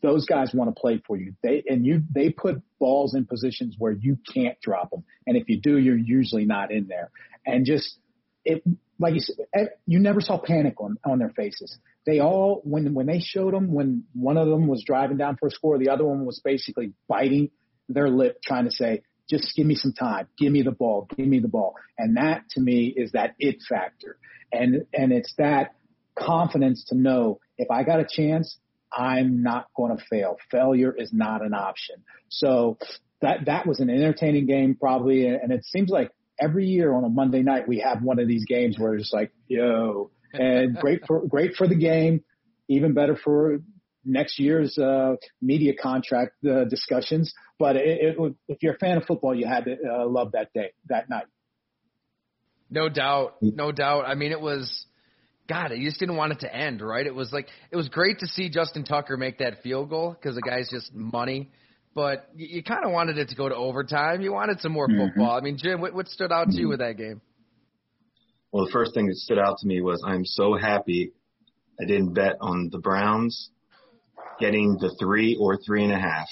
Those guys want to play for you. They and you they put balls in positions where you can't drop them, and if you do, you're usually not in there. And just it, like you said, you never saw panic on on their faces they all when when they showed them when one of them was driving down for a score, the other one was basically biting their lip, trying to say, "Just give me some time, give me the ball, give me the ball." And that to me is that it factor, and and it's that confidence to know if I got a chance, I'm not going to fail. Failure is not an option. So that that was an entertaining game, probably, and it seems like every year on a Monday night we have one of these games where it's like, yo, and great for great for the game, even better for next year's uh, media contract uh, discussions. But it, it, if you're a fan of football, you had to uh, love that day, that night. No doubt, no doubt. I mean, it was. God, you just didn't want it to end, right? It was like it was great to see Justin Tucker make that field goal because the guy's just money. But you, you kind of wanted it to go to overtime. You wanted some more mm-hmm. football. I mean, Jim, what, what stood out to you with that game? Well, the first thing that stood out to me was I'm so happy I didn't bet on the Browns getting the three or three and a half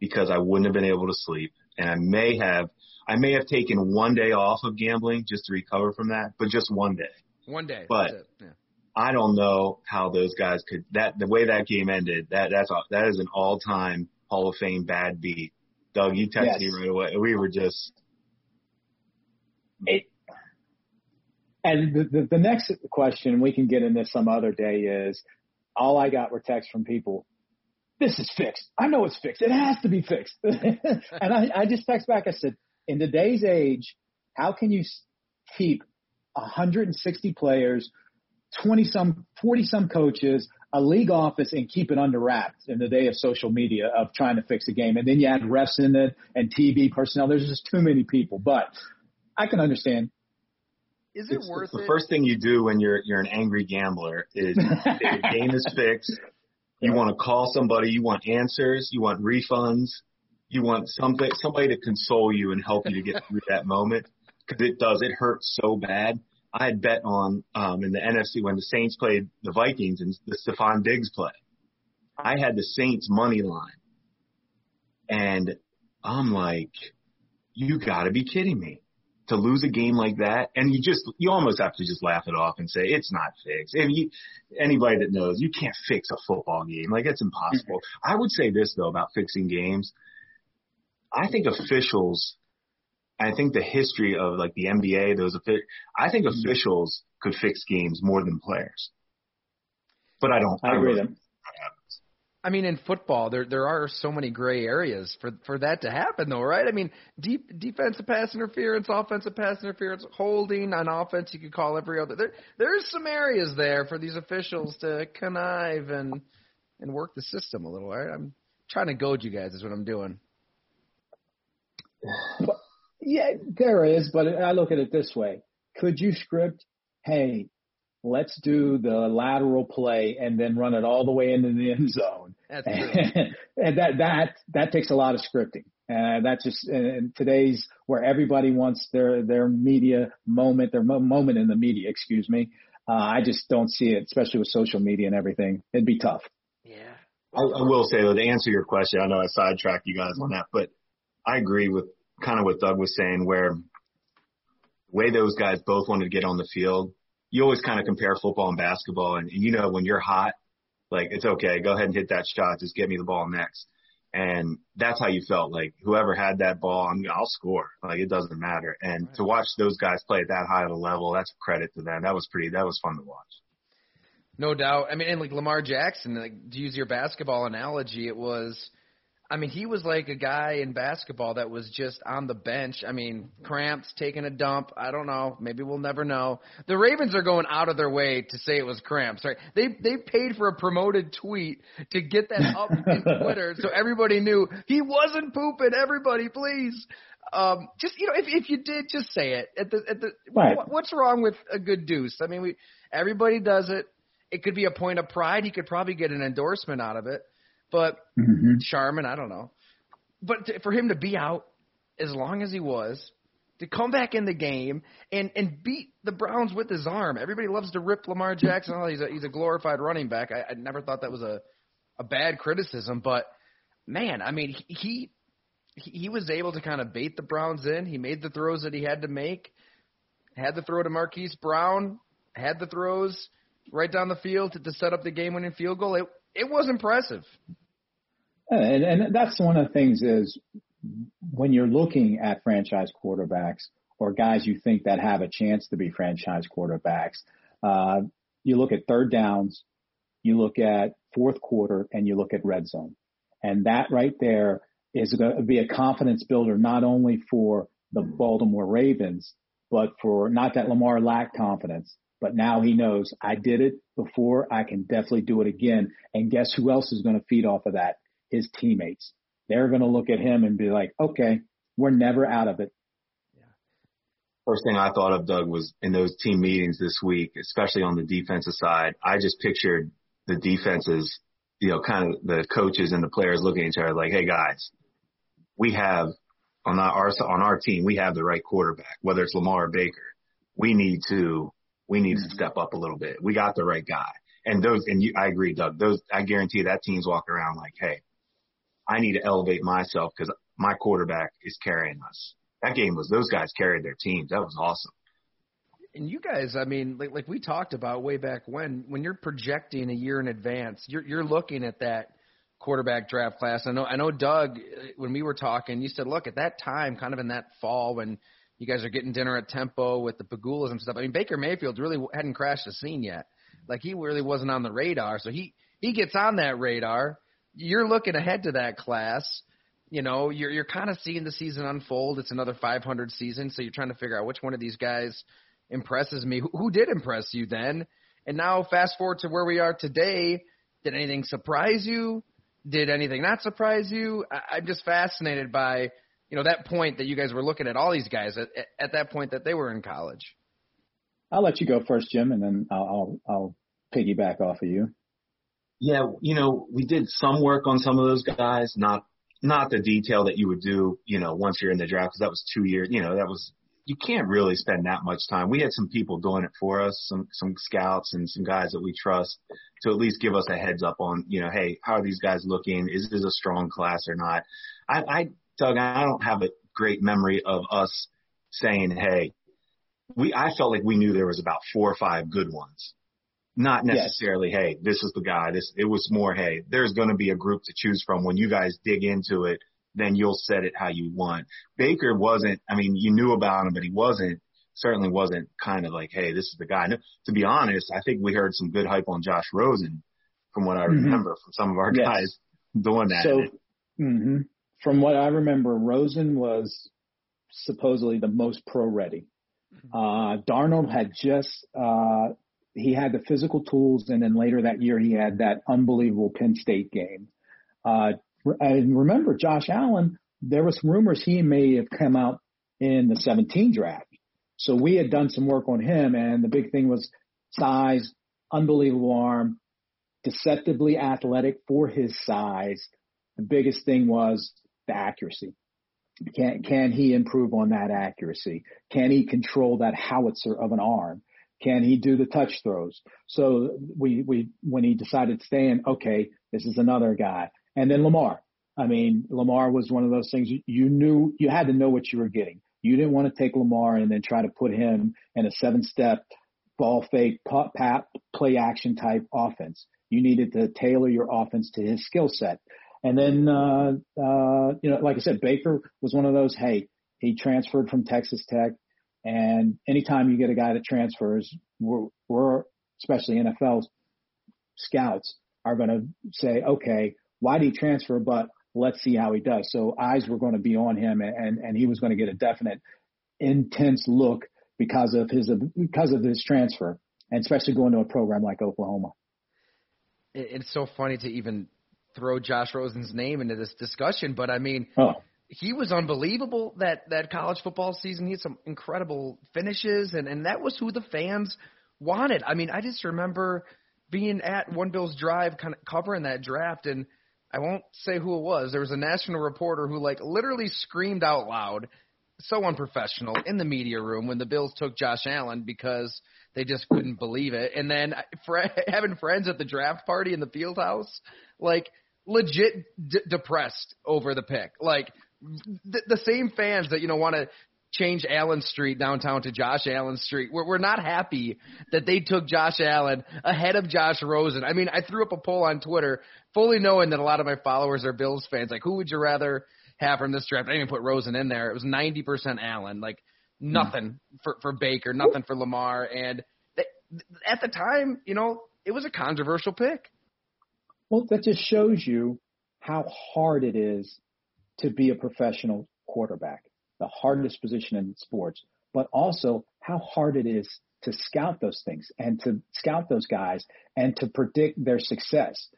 because I wouldn't have been able to sleep. And I may have, I may have taken one day off of gambling just to recover from that, but just one day. One day. But yeah. I don't know how those guys could, that, the way that game ended, that, that's, that is an all time Hall of Fame bad beat. Doug, you texted yes. me right away. We were just. It, and the, the, the next question, we can get into some other day, is all I got were texts from people. This is fixed. I know it's fixed. It has to be fixed. and I, I just text back. I said, in today's age, how can you keep 160 players, 20 some, 40 some coaches, a league office and keep it under wraps in the day of social media of trying to fix a game. And then you add refs in it and TV personnel. There's just too many people, but I can understand is it it's, worth the it? first thing you do when you're you're an angry gambler is the game is fixed. You want to call somebody. You want answers. You want refunds. You want somebody somebody to console you and help you to get through that moment because it does. It hurts so bad. I had bet on um, in the NFC when the Saints played the Vikings and the Stefon Diggs play. I had the Saints money line, and I'm like, you got to be kidding me to lose a game like that, and you just you almost have to just laugh it off and say it's not fixed. If you, anybody that knows, you can't fix a football game. Like it's impossible. Mm-hmm. I would say this though about fixing games. I think officials. I think the history of like the NBA, those I think mm-hmm. officials could fix games more than players. But I don't. I, I agree. Really, I mean, in football, there there are so many gray areas for for that to happen, though, right? I mean, deep defensive pass interference, offensive pass interference, holding on offense. You could call every other. There there's some areas there for these officials to connive and and work the system a little. Right? I'm trying to goad you guys. Is what I'm doing. Yeah, there is, but I look at it this way: Could you script? Hey, let's do the lateral play and then run it all the way into the end zone. That's true. and that that that takes a lot of scripting. And uh, that's just in today's where everybody wants their their media moment, their mo- moment in the media. Excuse me. Uh, I just don't see it, especially with social media and everything. It'd be tough. Yeah. I, I will say though, to answer your question, I know I sidetracked you guys on that, but I agree with kind of what Doug was saying, where the way those guys both wanted to get on the field, you always kind of compare football and basketball. And, and you know, when you're hot, like it's okay, go ahead and hit that shot. Just get me the ball next. And that's how you felt like whoever had that ball, I'm, I'll score. Like it doesn't matter. And right. to watch those guys play at that high of a level, that's a credit to them. That was pretty, that was fun to watch. No doubt. I mean, and like Lamar Jackson, like to use your basketball analogy, it was, I mean, he was like a guy in basketball that was just on the bench. I mean, cramps, taking a dump. I don't know. Maybe we'll never know. The Ravens are going out of their way to say it was cramps, right? They they paid for a promoted tweet to get that up in Twitter, so everybody knew he wasn't pooping. Everybody, please. Um, just you know, if if you did, just say it. At the at the right. what's wrong with a good deuce? I mean, we everybody does it. It could be a point of pride. He could probably get an endorsement out of it. But mm-hmm. Charmin, I don't know. But to, for him to be out as long as he was, to come back in the game and and beat the Browns with his arm. Everybody loves to rip Lamar Jackson. Oh, he's a he's a glorified running back. I, I never thought that was a a bad criticism, but man, I mean he he, he was able to kind of bait the Browns in. He made the throws that he had to make. Had the throw to Marquise Brown. Had the throws right down the field to, to set up the game-winning field goal. It it was impressive. And, and that's one of the things is when you're looking at franchise quarterbacks or guys you think that have a chance to be franchise quarterbacks, uh, you look at third downs, you look at fourth quarter, and you look at red zone. And that right there is going to be a confidence builder not only for the Baltimore Ravens, but for not that Lamar lacked confidence, but now he knows I did it before. I can definitely do it again. And guess who else is going to feed off of that? His teammates. They're going to look at him and be like, okay, we're never out of it. First thing I thought of, Doug, was in those team meetings this week, especially on the defensive side, I just pictured the defenses, you know, kind of the coaches and the players looking at each other like, hey guys, we have on our on our team, we have the right quarterback, whether it's Lamar or Baker. We need to we need to mm-hmm. step up a little bit. We got the right guy. And those and you I agree, Doug, those I guarantee that team's walking around like, hey, I need to elevate myself because my quarterback is carrying us. That game was those guys carried their teams. That was awesome. And you guys, I mean, like like we talked about way back when, when you're projecting a year in advance, you're you're looking at that quarterback draft class. I know I know Doug, uh, when we were talking, you said, look at that time, kind of in that fall when you guys are getting dinner at Tempo with the Pegulas and stuff. I mean, Baker Mayfield really hadn't crashed the scene yet. Like he really wasn't on the radar, so he he gets on that radar you're looking ahead to that class. You know, you're you're kind of seeing the season unfold. It's another 500 season, so you're trying to figure out which one of these guys impresses me. Who, who did impress you then? And now fast forward to where we are today. Did anything surprise you? Did anything not surprise you? I, I'm just fascinated by you know that point that you guys were looking at all these guys at, at that point that they were in college. I'll let you go first, Jim, and then I'll I'll, I'll piggyback off of you. Yeah, you know, we did some work on some of those guys, not not the detail that you would do, you know, once you're in the draft because that was two years. You know, that was you can't really spend that much time. We had some people doing it for us, some some scouts and some guys that we trust to at least give us a heads up on, you know, hey, how are these guys looking? Is this a strong class or not? I, I Doug, I don't have a great memory of us saying, hey, we I felt like we knew there was about four or five good ones not necessarily, yes. hey, this is the guy. This it was more, hey, there's going to be a group to choose from. When you guys dig into it, then you'll set it how you want. Baker wasn't. I mean, you knew about him, but he wasn't. Certainly wasn't kind of like, hey, this is the guy. No, to be honest, I think we heard some good hype on Josh Rosen from what I mm-hmm. remember mm-hmm. from some of our yes. guys doing that. So, mm-hmm. from what I remember, Rosen was supposedly the most pro ready. Mm-hmm. Uh, Darnold had just, uh, he had the physical tools, and then later that year he had that unbelievable Penn State game. Uh, and remember, Josh Allen, there was rumors he may have come out in the 17 draft. So we had done some work on him, and the big thing was size, unbelievable arm, deceptively athletic for his size. The biggest thing was the accuracy. Can can he improve on that accuracy? Can he control that howitzer of an arm? Can he do the touch throws? So we we when he decided to stay in, okay, this is another guy. And then Lamar. I mean, Lamar was one of those things you, knew you had to know what you were getting. You didn't want to take Lamar and then try to put him in a seven step ball fake, pop, pat, play action type offense. You needed to tailor your offense to his skill set. And then, uh, uh, you know, like I said, Baker was one of those, hey, he transferred from Texas Tech. And anytime you get a guy that transfers, we're, we're especially NFL scouts are going to say, okay, why did he transfer? But let's see how he does. So eyes were going to be on him and, and he was going to get a definite intense look because of his because of his transfer, and especially going to a program like Oklahoma. It's so funny to even throw Josh Rosen's name into this discussion, but I mean, oh. He was unbelievable that that college football season. He had some incredible finishes, and and that was who the fans wanted. I mean, I just remember being at One Bills Drive, kind of covering that draft, and I won't say who it was. There was a national reporter who like literally screamed out loud so unprofessional in the media room when the Bills took Josh Allen because they just couldn't believe it. And then for, having friends at the draft party in the field house, like legit d- depressed over the pick. Like the, the same fans that, you know, want to change Allen Street downtown to Josh Allen Street. We're, we're not happy that they took Josh Allen ahead of Josh Rosen. I mean, I threw up a poll on Twitter fully knowing that a lot of my followers are Bills fans. Like, who would you rather – have from this draft. I didn't even put Rosen in there. It was 90% Allen, like nothing mm. for for Baker, nothing for Lamar, and they, at the time, you know, it was a controversial pick. Well, that just shows you how hard it is to be a professional quarterback, the hardest position in sports, but also how hard it is to scout those things and to scout those guys and to predict their success.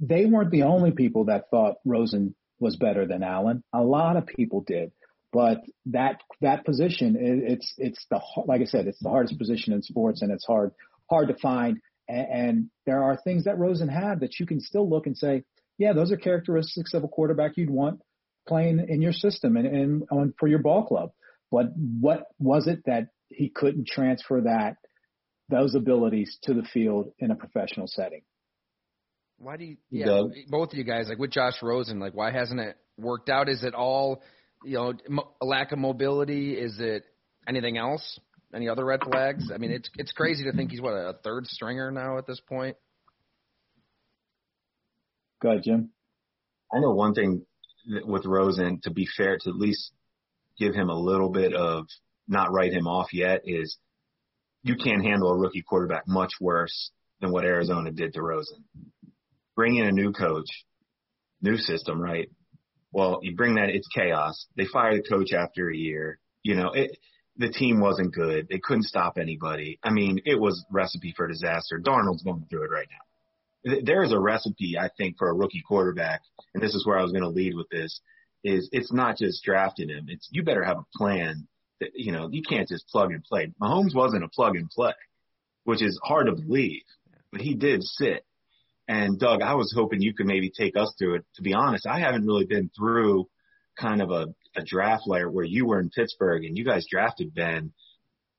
They weren't the only people that thought Rosen was better than Allen. A lot of people did, but that that position it's it's the like I said it's the hardest position in sports and it's hard hard to find. And, and there are things that Rosen had that you can still look and say, yeah, those are characteristics of a quarterback you'd want playing in your system and, and on for your ball club. But what was it that he couldn't transfer that those abilities to the field in a professional setting? Why do you? Yeah, Doug. both of you guys, like with Josh Rosen, like why hasn't it worked out? Is it all, you know, a lack of mobility? Is it anything else? Any other red flags? I mean, it's it's crazy to think he's what a third stringer now at this point. Go ahead, Jim. I know one thing with Rosen. To be fair, to at least give him a little bit of not write him off yet is you can't handle a rookie quarterback much worse than what Arizona did to Rosen bring in a new coach, new system, right? Well, you bring that, it's chaos. They fire the coach after a year. You know, it, the team wasn't good. They couldn't stop anybody. I mean, it was recipe for disaster. Darnold's going through it right now. There is a recipe, I think, for a rookie quarterback, and this is where I was going to lead with this. Is it's not just drafting him. It's you better have a plan. That you know you can't just plug and play. Mahomes wasn't a plug and play, which is hard to believe, but he did sit and Doug, I was hoping you could maybe take us through it. To be honest, I haven't really been through kind of a, a draft layer where you were in Pittsburgh and you guys drafted Ben.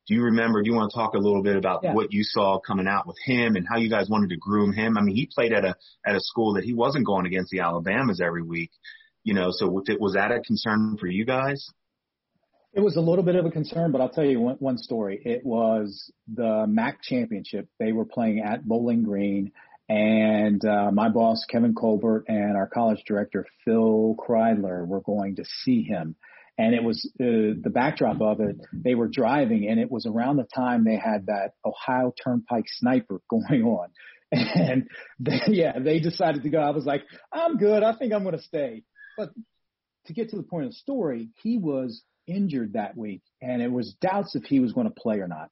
Do you remember? Do you want to talk a little bit about yeah. what you saw coming out with him and how you guys wanted to groom him? I mean, he played at a at a school that he wasn't going against the Alabamas every week, you know. So was that a concern for you guys? It was a little bit of a concern, but I'll tell you one, one story. It was the MAC championship. They were playing at Bowling Green and uh, my boss, Kevin Colbert, and our college director, Phil Kreidler, were going to see him. And it was uh, the backdrop of it. They were driving, and it was around the time they had that Ohio Turnpike sniper going on. And they, yeah, they decided to go. I was like, I'm good. I think I'm going to stay. But to get to the point of the story, he was injured that week, and it was doubts if he was going to play or not.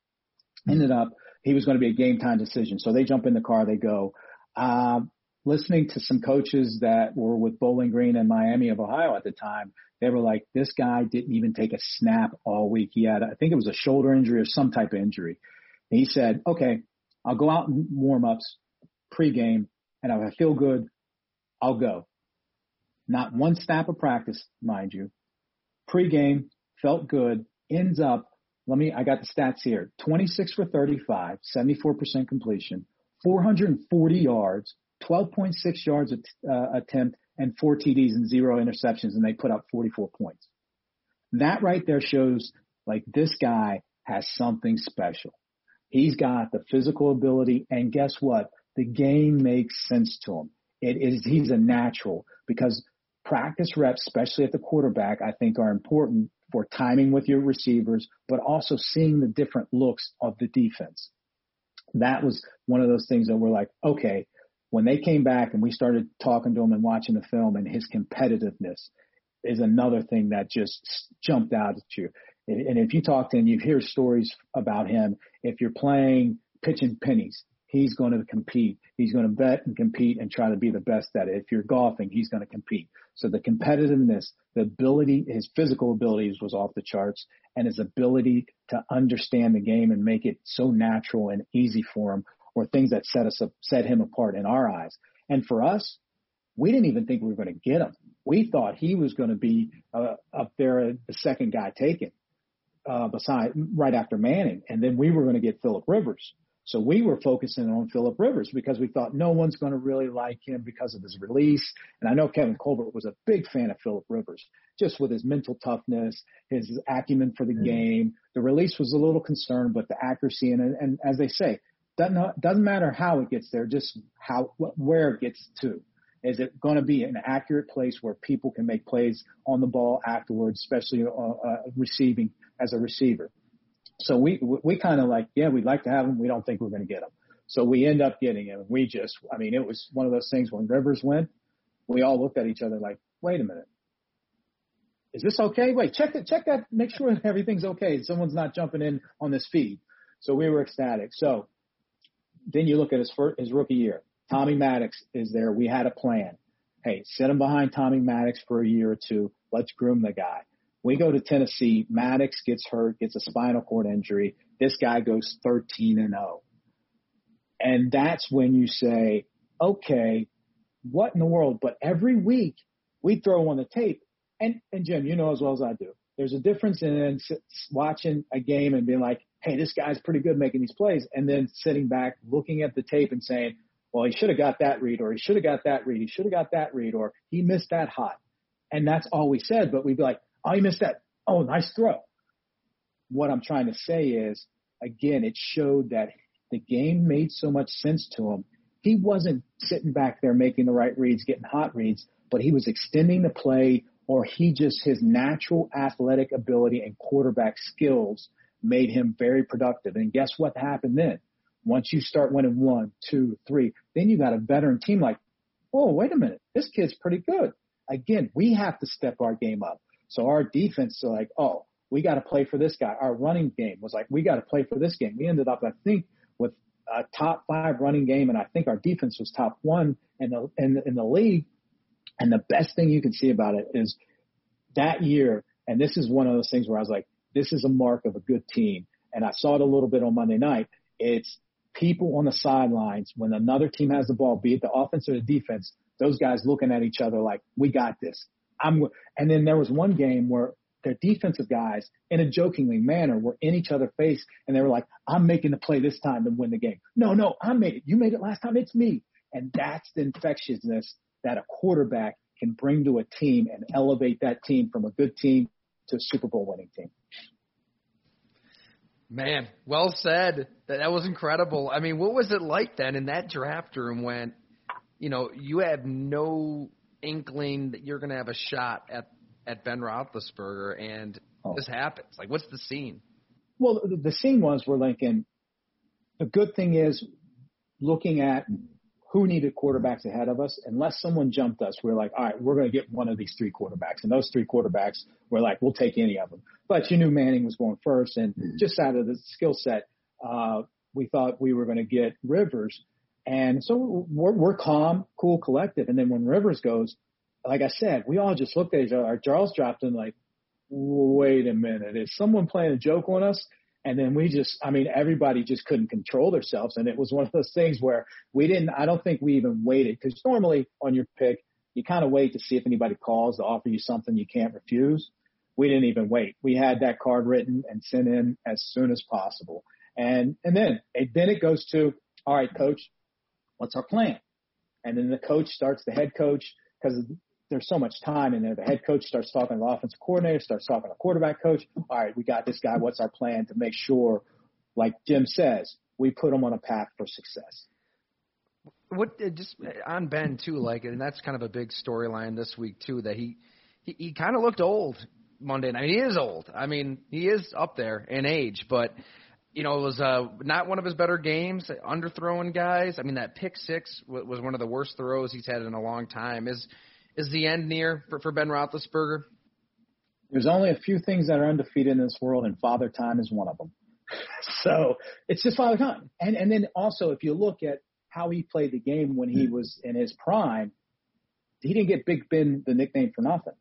Ended up he was going to be a game time decision. So they jump in the car, they go. Um, listening to some coaches that were with Bowling Green and Miami of Ohio at the time, they were like, this guy didn't even take a snap all week. He had, I think it was a shoulder injury or some type of injury. And he said, okay, I'll go out and warm ups pregame and if I feel good, I'll go. Not one snap of practice, mind you. Pregame felt good, ends up, let me, I got the stats here. 26 for 35, 74% completion, 440 yards, 12.6 yards uh, attempt, and four TDs and zero interceptions, and they put up 44 points. That right there shows like this guy has something special. He's got the physical ability, and guess what? The game makes sense to him. It is he's a natural because practice reps, especially at the quarterback, I think are important for timing with your receivers, but also seeing the different looks of the defense. That was one of those things that we're like, okay, when they came back and we started talking to him and watching the film and his competitiveness is another thing that just jumped out at you. And if you talk to him, you hear stories about him. If you're playing pitching pennies, he's going to compete. He's going to bet and compete and try to be the best at it. If you're golfing, he's going to compete. So the competitiveness, the ability, his physical abilities was off the charts and his ability to understand the game and make it so natural and easy for him were things that set us up, set him apart in our eyes. And for us, we didn't even think we were going to get him. We thought he was going to be uh, up there, the second guy taken, uh, beside right after Manning, and then we were going to get Philip Rivers. So we were focusing on Philip Rivers because we thought no one's going to really like him because of his release. And I know Kevin Colbert was a big fan of Philip Rivers, just with his mental toughness, his acumen for the mm-hmm. game. The release was a little concerned, but the accuracy and, and as they say, doesn't doesn't matter how it gets there, just how where it gets to. Is it going to be an accurate place where people can make plays on the ball afterwards, especially uh, uh, receiving as a receiver? So we we kind of like, yeah, we'd like to have him. We don't think we're going to get him. So we end up getting him. We just, I mean, it was one of those things when Rivers went, we all looked at each other like, wait a minute. Is this okay? Wait, check that, check that, make sure everything's okay. Someone's not jumping in on this feed. So we were ecstatic. So then you look at his first, his rookie year. Tommy Maddox is there. We had a plan. Hey, sit him behind Tommy Maddox for a year or two. Let's groom the guy. We go to Tennessee. Maddox gets hurt, gets a spinal cord injury. This guy goes 13 and 0. And that's when you say, okay, what in the world? But every week we throw on the tape. And, and Jim, you know as well as I do, there's a difference in watching a game and being like, hey, this guy's pretty good making these plays, and then sitting back, looking at the tape and saying, well, he should have got that read, or he should have got that read, he should have got that read, or he missed that hot. And that's all we said, but we'd be like, Oh, he missed that. Oh, nice throw. What I'm trying to say is, again, it showed that the game made so much sense to him. He wasn't sitting back there making the right reads, getting hot reads, but he was extending the play or he just, his natural athletic ability and quarterback skills made him very productive. And guess what happened then? Once you start winning one, two, three, then you got a veteran team like, oh, wait a minute, this kid's pretty good. Again, we have to step our game up. So our defense is like, oh, we got to play for this guy. Our running game was like, we got to play for this game. We ended up, I think, with a top five running game, and I think our defense was top one in the in, in the league. And the best thing you can see about it is that year, and this is one of those things where I was like, this is a mark of a good team. And I saw it a little bit on Monday night. It's people on the sidelines when another team has the ball, be it the offense or the defense, those guys looking at each other like, we got this. I'm, and then there was one game where their defensive guys, in a jokingly manner, were in each other's face, and they were like, "I'm making the play this time to win the game." No, no, I made it. You made it last time. It's me. And that's the infectiousness that a quarterback can bring to a team and elevate that team from a good team to a Super Bowl winning team. Man, well said. That that was incredible. I mean, what was it like then in that draft room when, you know, you had no inkling that you're going to have a shot at at Ben Roethlisberger, and oh. this happens? Like, what's the scene? Well, the, the scene was we're Lincoln. The good thing is, looking at who needed quarterbacks ahead of us. Unless someone jumped us, we are like, all right, we're going to get one of these three quarterbacks. And those three quarterbacks were like, we'll take any of them. But you knew Manning was going first. And mm-hmm. just out of the skill set, uh, we thought we were going to get Rivers. And so we're, we're calm, cool, collected. And then when Rivers goes, like I said, we all just looked at each other. Our jaws dropped and like, wait a minute, is someone playing a joke on us? And then we just, I mean, everybody just couldn't control themselves. And it was one of those things where we didn't, I don't think we even waited because normally on your pick, you kind of wait to see if anybody calls to offer you something you can't refuse. We didn't even wait. We had that card written and sent in as soon as possible. And, and then, and then it goes to, all right, coach, what's our plan? And then the coach starts, the head coach, because there's so much time in there. The head coach starts talking to the offensive coordinator, starts talking to quarterback coach. All right, we got this guy. What's our plan to make sure, like Jim says, we put him on a path for success? What just on Ben too, like, and that's kind of a big storyline this week too. That he he, he kind of looked old Monday night. He is old. I mean, he is up there in age, but you know, it was uh, not one of his better games. Underthrowing guys. I mean, that pick six was one of the worst throws he's had in a long time. Is is the end near for, for Ben Roethlisberger? There's only a few things that are undefeated in this world, and Father Time is one of them. so it's just Father Time. And and then also, if you look at how he played the game when he was in his prime, he didn't get Big Ben the nickname for nothing.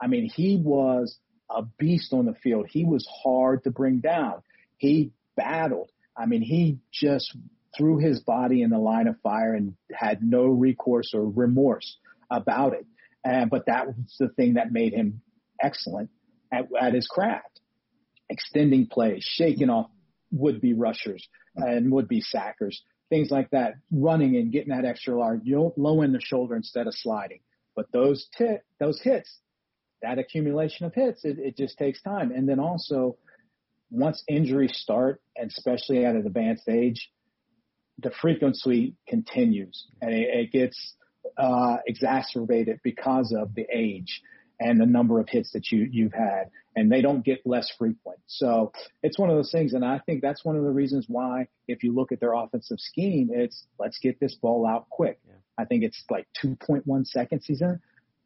I mean, he was a beast on the field. He was hard to bring down. He battled. I mean, he just threw his body in the line of fire and had no recourse or remorse about it. But that was the thing that made him excellent at, at his craft. Extending plays, shaking off would-be rushers and would-be sackers, things like that. Running and getting that extra large, low in the shoulder instead of sliding. But those tit, those hits, that accumulation of hits, it, it just takes time. And then also, once injuries start, and especially at an advanced age, the frequency continues, and it, it gets uh, exacerbated because of the age and the number of hits that you you've had, and they don't get less frequent. So it's one of those things, and I think that's one of the reasons why, if you look at their offensive scheme, it's let's get this ball out quick. Yeah. I think it's like 2.1 seconds he's in.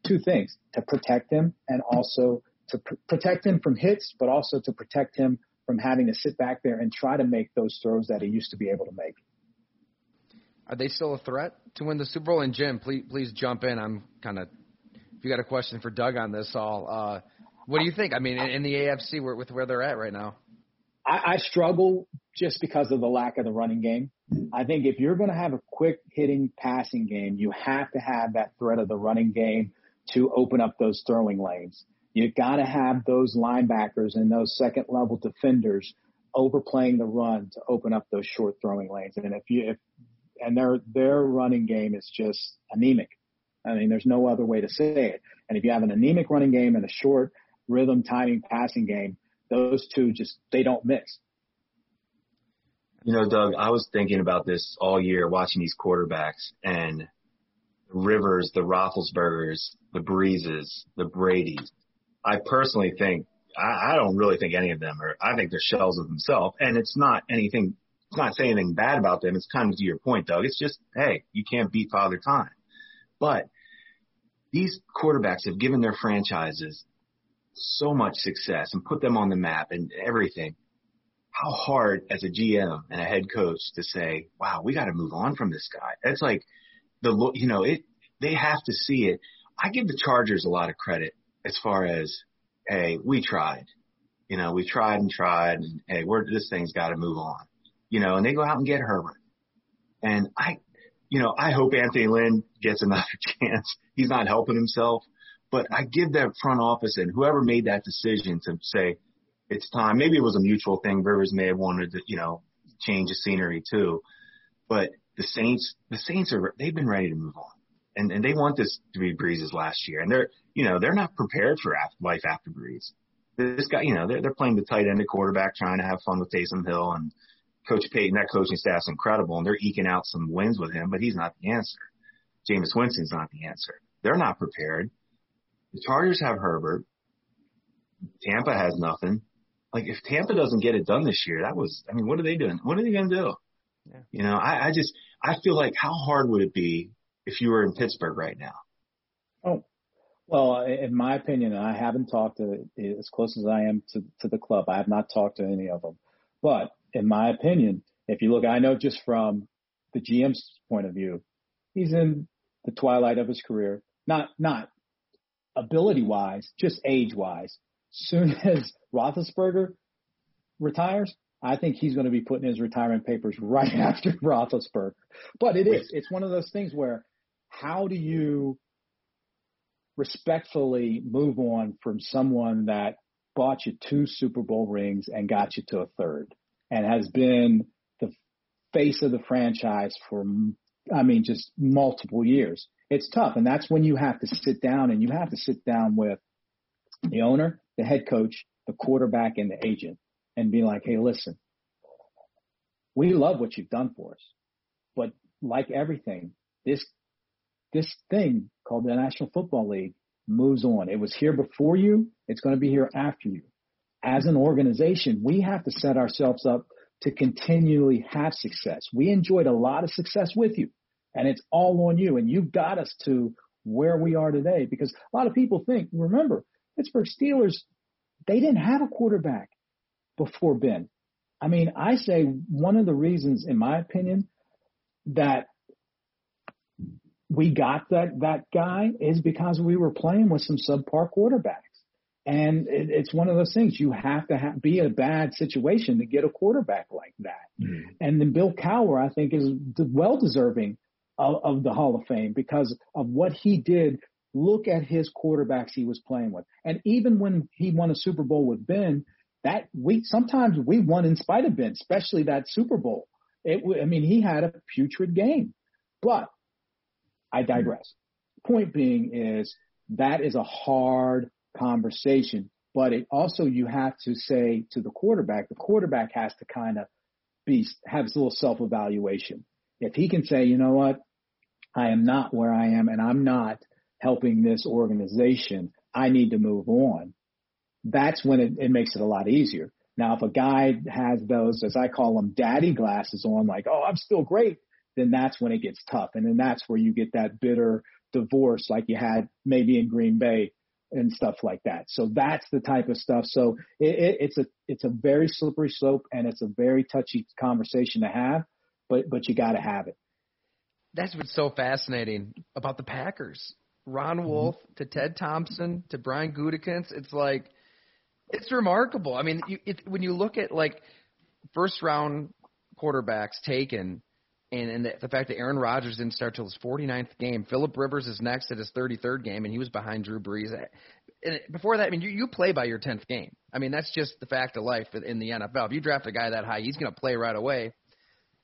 Two things to protect him and also to pr- protect him from hits, but also to protect him from having to sit back there and try to make those throws that he used to be able to make. Are they still a threat to win the Super Bowl? And Jim, please please jump in. I'm kind of if you got a question for Doug on this, all. Uh, what do you think? I mean, in, in the AFC, where, with where they're at right now. I, I struggle just because of the lack of the running game. I think if you're going to have a quick hitting passing game, you have to have that threat of the running game to open up those throwing lanes. You got to have those linebackers and those second level defenders overplaying the run to open up those short throwing lanes. And if you if and their their running game is just anemic. I mean, there's no other way to say it. And if you have an anemic running game and a short rhythm timing passing game, those two just they don't mix. You know, Doug, I was thinking about this all year watching these quarterbacks and Rivers, the Roethlisbergers, the Breeses, the Brady's. I personally think I, I don't really think any of them are. I think they're shells of themselves, and it's not anything it's not saying anything bad about them. It's kind of to your point, Doug. It's just, hey, you can't beat Father Time. But these quarterbacks have given their franchises so much success and put them on the map and everything. How hard as a GM and a head coach to say, wow, we got to move on from this guy. It's like the, you know, it, they have to see it. I give the Chargers a lot of credit as far as, hey, we tried. You know, we tried and tried and hey, we're, this thing's got to move on you know, and they go out and get Herbert. And I, you know, I hope Anthony Lynn gets another chance. He's not helping himself, but I give that front office and whoever made that decision to say it's time. Maybe it was a mutual thing. Rivers may have wanted to, you know, change the scenery too, but the Saints, the Saints are, they've been ready to move on and, and they want this to be Brees's last year and they're, you know, they're not prepared for life after Brees. This guy, you know, they're, they're playing the tight end quarterback trying to have fun with Taysom Hill and, Coach Payton, that coaching staff's incredible, and they're eking out some wins with him, but he's not the answer. Jameis Winston's not the answer. They're not prepared. The Chargers have Herbert. Tampa has nothing. Like if Tampa doesn't get it done this year, that was I mean, what are they doing? What are they gonna do? Yeah. You know, I, I just I feel like how hard would it be if you were in Pittsburgh right now? Oh, well, in my opinion, and I haven't talked to as close as I am to, to the club. I have not talked to any of them, but in my opinion, if you look, I know just from the GM's point of view, he's in the twilight of his career. Not not ability wise, just age wise. Soon as Roethlisberger retires, I think he's going to be putting his retirement papers right after Roethlisberger. But it is. It's one of those things where how do you respectfully move on from someone that bought you two Super Bowl rings and got you to a third and has been the face of the franchise for, I mean, just multiple years. It's tough. And that's when you have to sit down and you have to sit down with the owner, the head coach, the quarterback, and the agent and be like, hey, listen, we love what you've done for us. But like everything, this this thing called the National Football League moves on. It was here before you. It's going to be here after you. As an organization, we have to set ourselves up to continually have success. We enjoyed a lot of success with you and it's all on you and you got us to where we are today because a lot of people think, remember, Pittsburgh Steelers, they didn't have a quarterback before Ben. I mean, I say one of the reasons, in my opinion, that we got that that guy is because we were playing with some subpar quarterbacks. And it, it's one of those things you have to have, be in a bad situation to get a quarterback like that. Mm-hmm. And then Bill Cowher, I think, is well deserving of, of the Hall of Fame because of what he did. Look at his quarterbacks he was playing with, and even when he won a Super Bowl with Ben, that we sometimes we won in spite of Ben, especially that Super Bowl. It, I mean, he had a putrid game, but I digress. Point being is that is a hard conversation, but it also you have to say to the quarterback, the quarterback has to kind of be have a little self evaluation. If he can say, you know what, I am not where I am and I'm not helping this organization, I need to move on. That's when it, it makes it a lot easier. Now, if a guy has those, as I call them, daddy glasses on, like, oh, I'm still great, then that's when it gets tough. And then that's where you get that bitter divorce like you had maybe in Green Bay and stuff like that. So that's the type of stuff. So it, it, it's a it's a very slippery slope and it's a very touchy conversation to have, but but you got to have it. That's what's so fascinating about the Packers. Ron mm-hmm. Wolf mm-hmm. to Ted Thompson to Brian Gutekunst. It's like it's remarkable. I mean, you, it, when you look at like first round quarterbacks taken and, and the, the fact that Aaron Rodgers didn't start till his 49th game. Philip Rivers is next at his 33rd game, and he was behind Drew Brees. And before that, I mean, you, you play by your 10th game. I mean, that's just the fact of life in the NFL. If you draft a guy that high, he's going to play right away.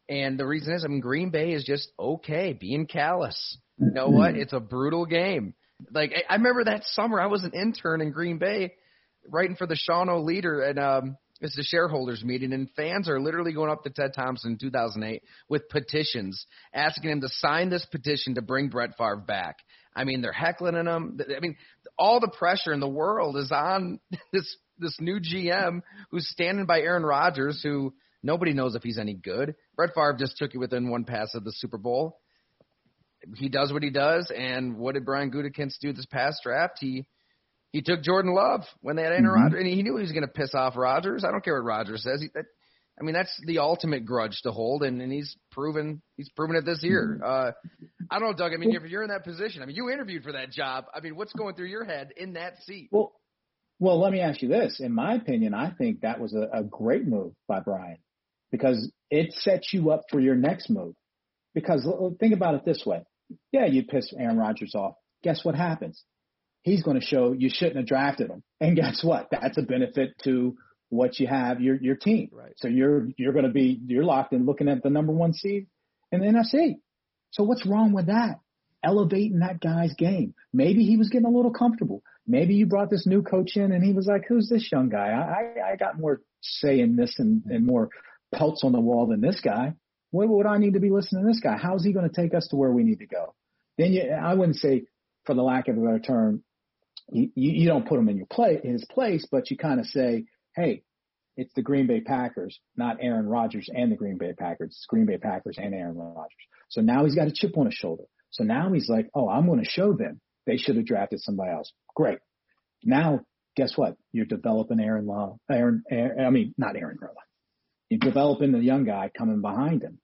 And the reason is, I mean, Green Bay is just okay, being callous. You know what? It's a brutal game. Like I, I remember that summer, I was an intern in Green Bay, writing for the Shawano Leader, and um, it's the shareholders meeting, and fans are literally going up to Ted Thompson in 2008 with petitions asking him to sign this petition to bring Brett Favre back. I mean, they're heckling him. I mean, all the pressure in the world is on this this new GM who's standing by Aaron Rodgers, who nobody knows if he's any good. Brett Favre just took you within one pass of the Super Bowl. He does what he does, and what did Brian Gutekunst do this past draft? He he took Jordan Love when they had Aaron mm-hmm. Rodgers, and he knew he was going to piss off Rodgers. I don't care what Rodgers says. He, that, I mean, that's the ultimate grudge to hold, and, and he's proven he's proven it this year. Mm-hmm. Uh, I don't know, Doug. I mean, if you're in that position, I mean, you interviewed for that job. I mean, what's going through your head in that seat? Well, well, let me ask you this. In my opinion, I think that was a, a great move by Brian because it sets you up for your next move. Because think about it this way: yeah, you piss Aaron Rodgers off. Guess what happens? He's going to show you shouldn't have drafted him. And guess what? That's a benefit to what you have your your team. Right. So you're you're going to be you're locked in looking at the number one seed in the NFC. So what's wrong with that? Elevating that guy's game. Maybe he was getting a little comfortable. Maybe you brought this new coach in and he was like, "Who's this young guy? I I got more say in this and, and more pelts on the wall than this guy. What would I need to be listening to this guy? How's he going to take us to where we need to go?" Then you, I wouldn't say, for the lack of a better term, you, you don't put him in your play in his place, but you kind of say, hey, it's the Green Bay Packers, not Aaron Rodgers and the Green Bay Packers. It's Green Bay Packers and Aaron Rodgers. So now he's got a chip on his shoulder. So now he's like, oh, I'm going to show them they should have drafted somebody else. Great. Now, guess what? You're developing Aaron Law, Aaron, Aaron I mean, not Aaron Law. You're developing the young guy coming behind him.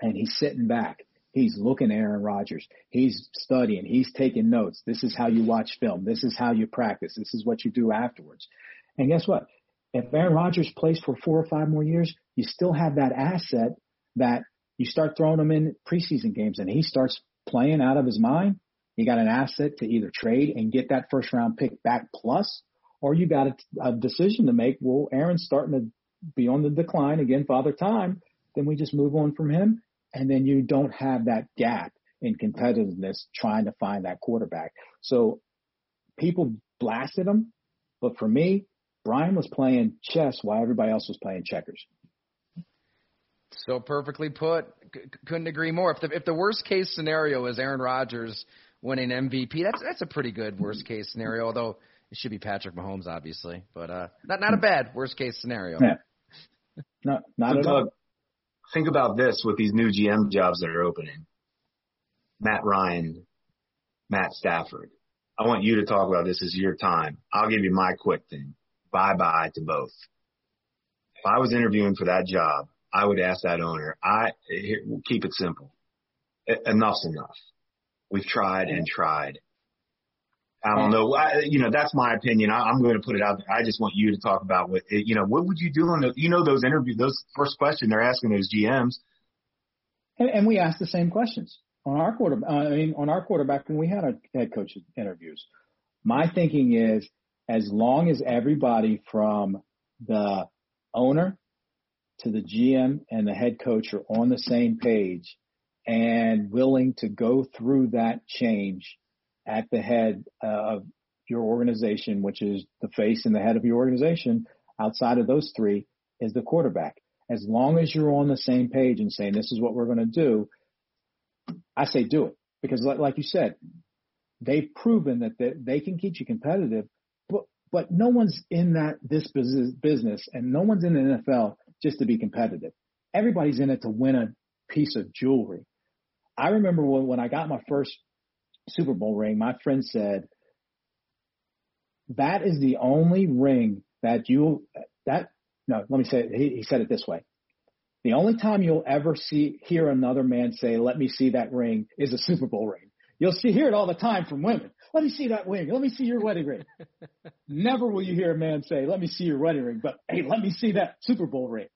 And he's sitting back. He's looking at Aaron Rodgers. He's studying. He's taking notes. This is how you watch film. This is how you practice. This is what you do afterwards. And guess what? If Aaron Rodgers plays for four or five more years, you still have that asset that you start throwing him in preseason games and he starts playing out of his mind. You got an asset to either trade and get that first round pick back plus, or you got a, a decision to make. Well, Aaron's starting to be on the decline again, father time. Then we just move on from him. And then you don't have that gap in competitiveness trying to find that quarterback. So people blasted him. But for me, Brian was playing chess while everybody else was playing checkers. So perfectly put. C- couldn't agree more. If the if the worst case scenario is Aaron Rodgers winning MVP, that's that's a pretty good worst case scenario. Although it should be Patrick Mahomes, obviously, but uh, not not a bad worst case scenario. Yeah. No, not so at Doug, all. Think about this with these new GM jobs that are opening. Matt Ryan, Matt Stafford. I want you to talk about this. This is your time. I'll give you my quick thing. Bye bye to both. If I was interviewing for that job, I would ask that owner, I here, we'll keep it simple. Enough's enough. We've tried and tried. I don't know. I, you know, that's my opinion. I, I'm going to put it out there. I just want you to talk about what, you know, what would you do on the, you know, those interviews, those first question they're asking those GMs. And, and we asked the same questions on our quarter. Uh, I mean, on our quarterback when we had our head coach interviews. My thinking is, as long as everybody from the owner to the GM and the head coach are on the same page and willing to go through that change at the head uh, of your organization, which is the face and the head of your organization, outside of those three is the quarterback. As long as you're on the same page and saying this is what we're going to do, I say do it because, like, like you said, they've proven that they, they can keep you competitive. But but no one's in that this business, business, and no one's in the NFL just to be competitive. Everybody's in it to win a piece of jewelry. I remember when, when I got my first Super Bowl ring, my friend said, that is the only ring that you, that, no, let me say it. He, he said it this way. The only time you'll ever see, hear another man say, let me see that ring is a Super Bowl ring. You'll see, hear it all the time from women. Let me see that ring. Let me see your wedding ring. Never will you hear a man say, let me see your wedding ring, but hey, let me see that Super Bowl ring.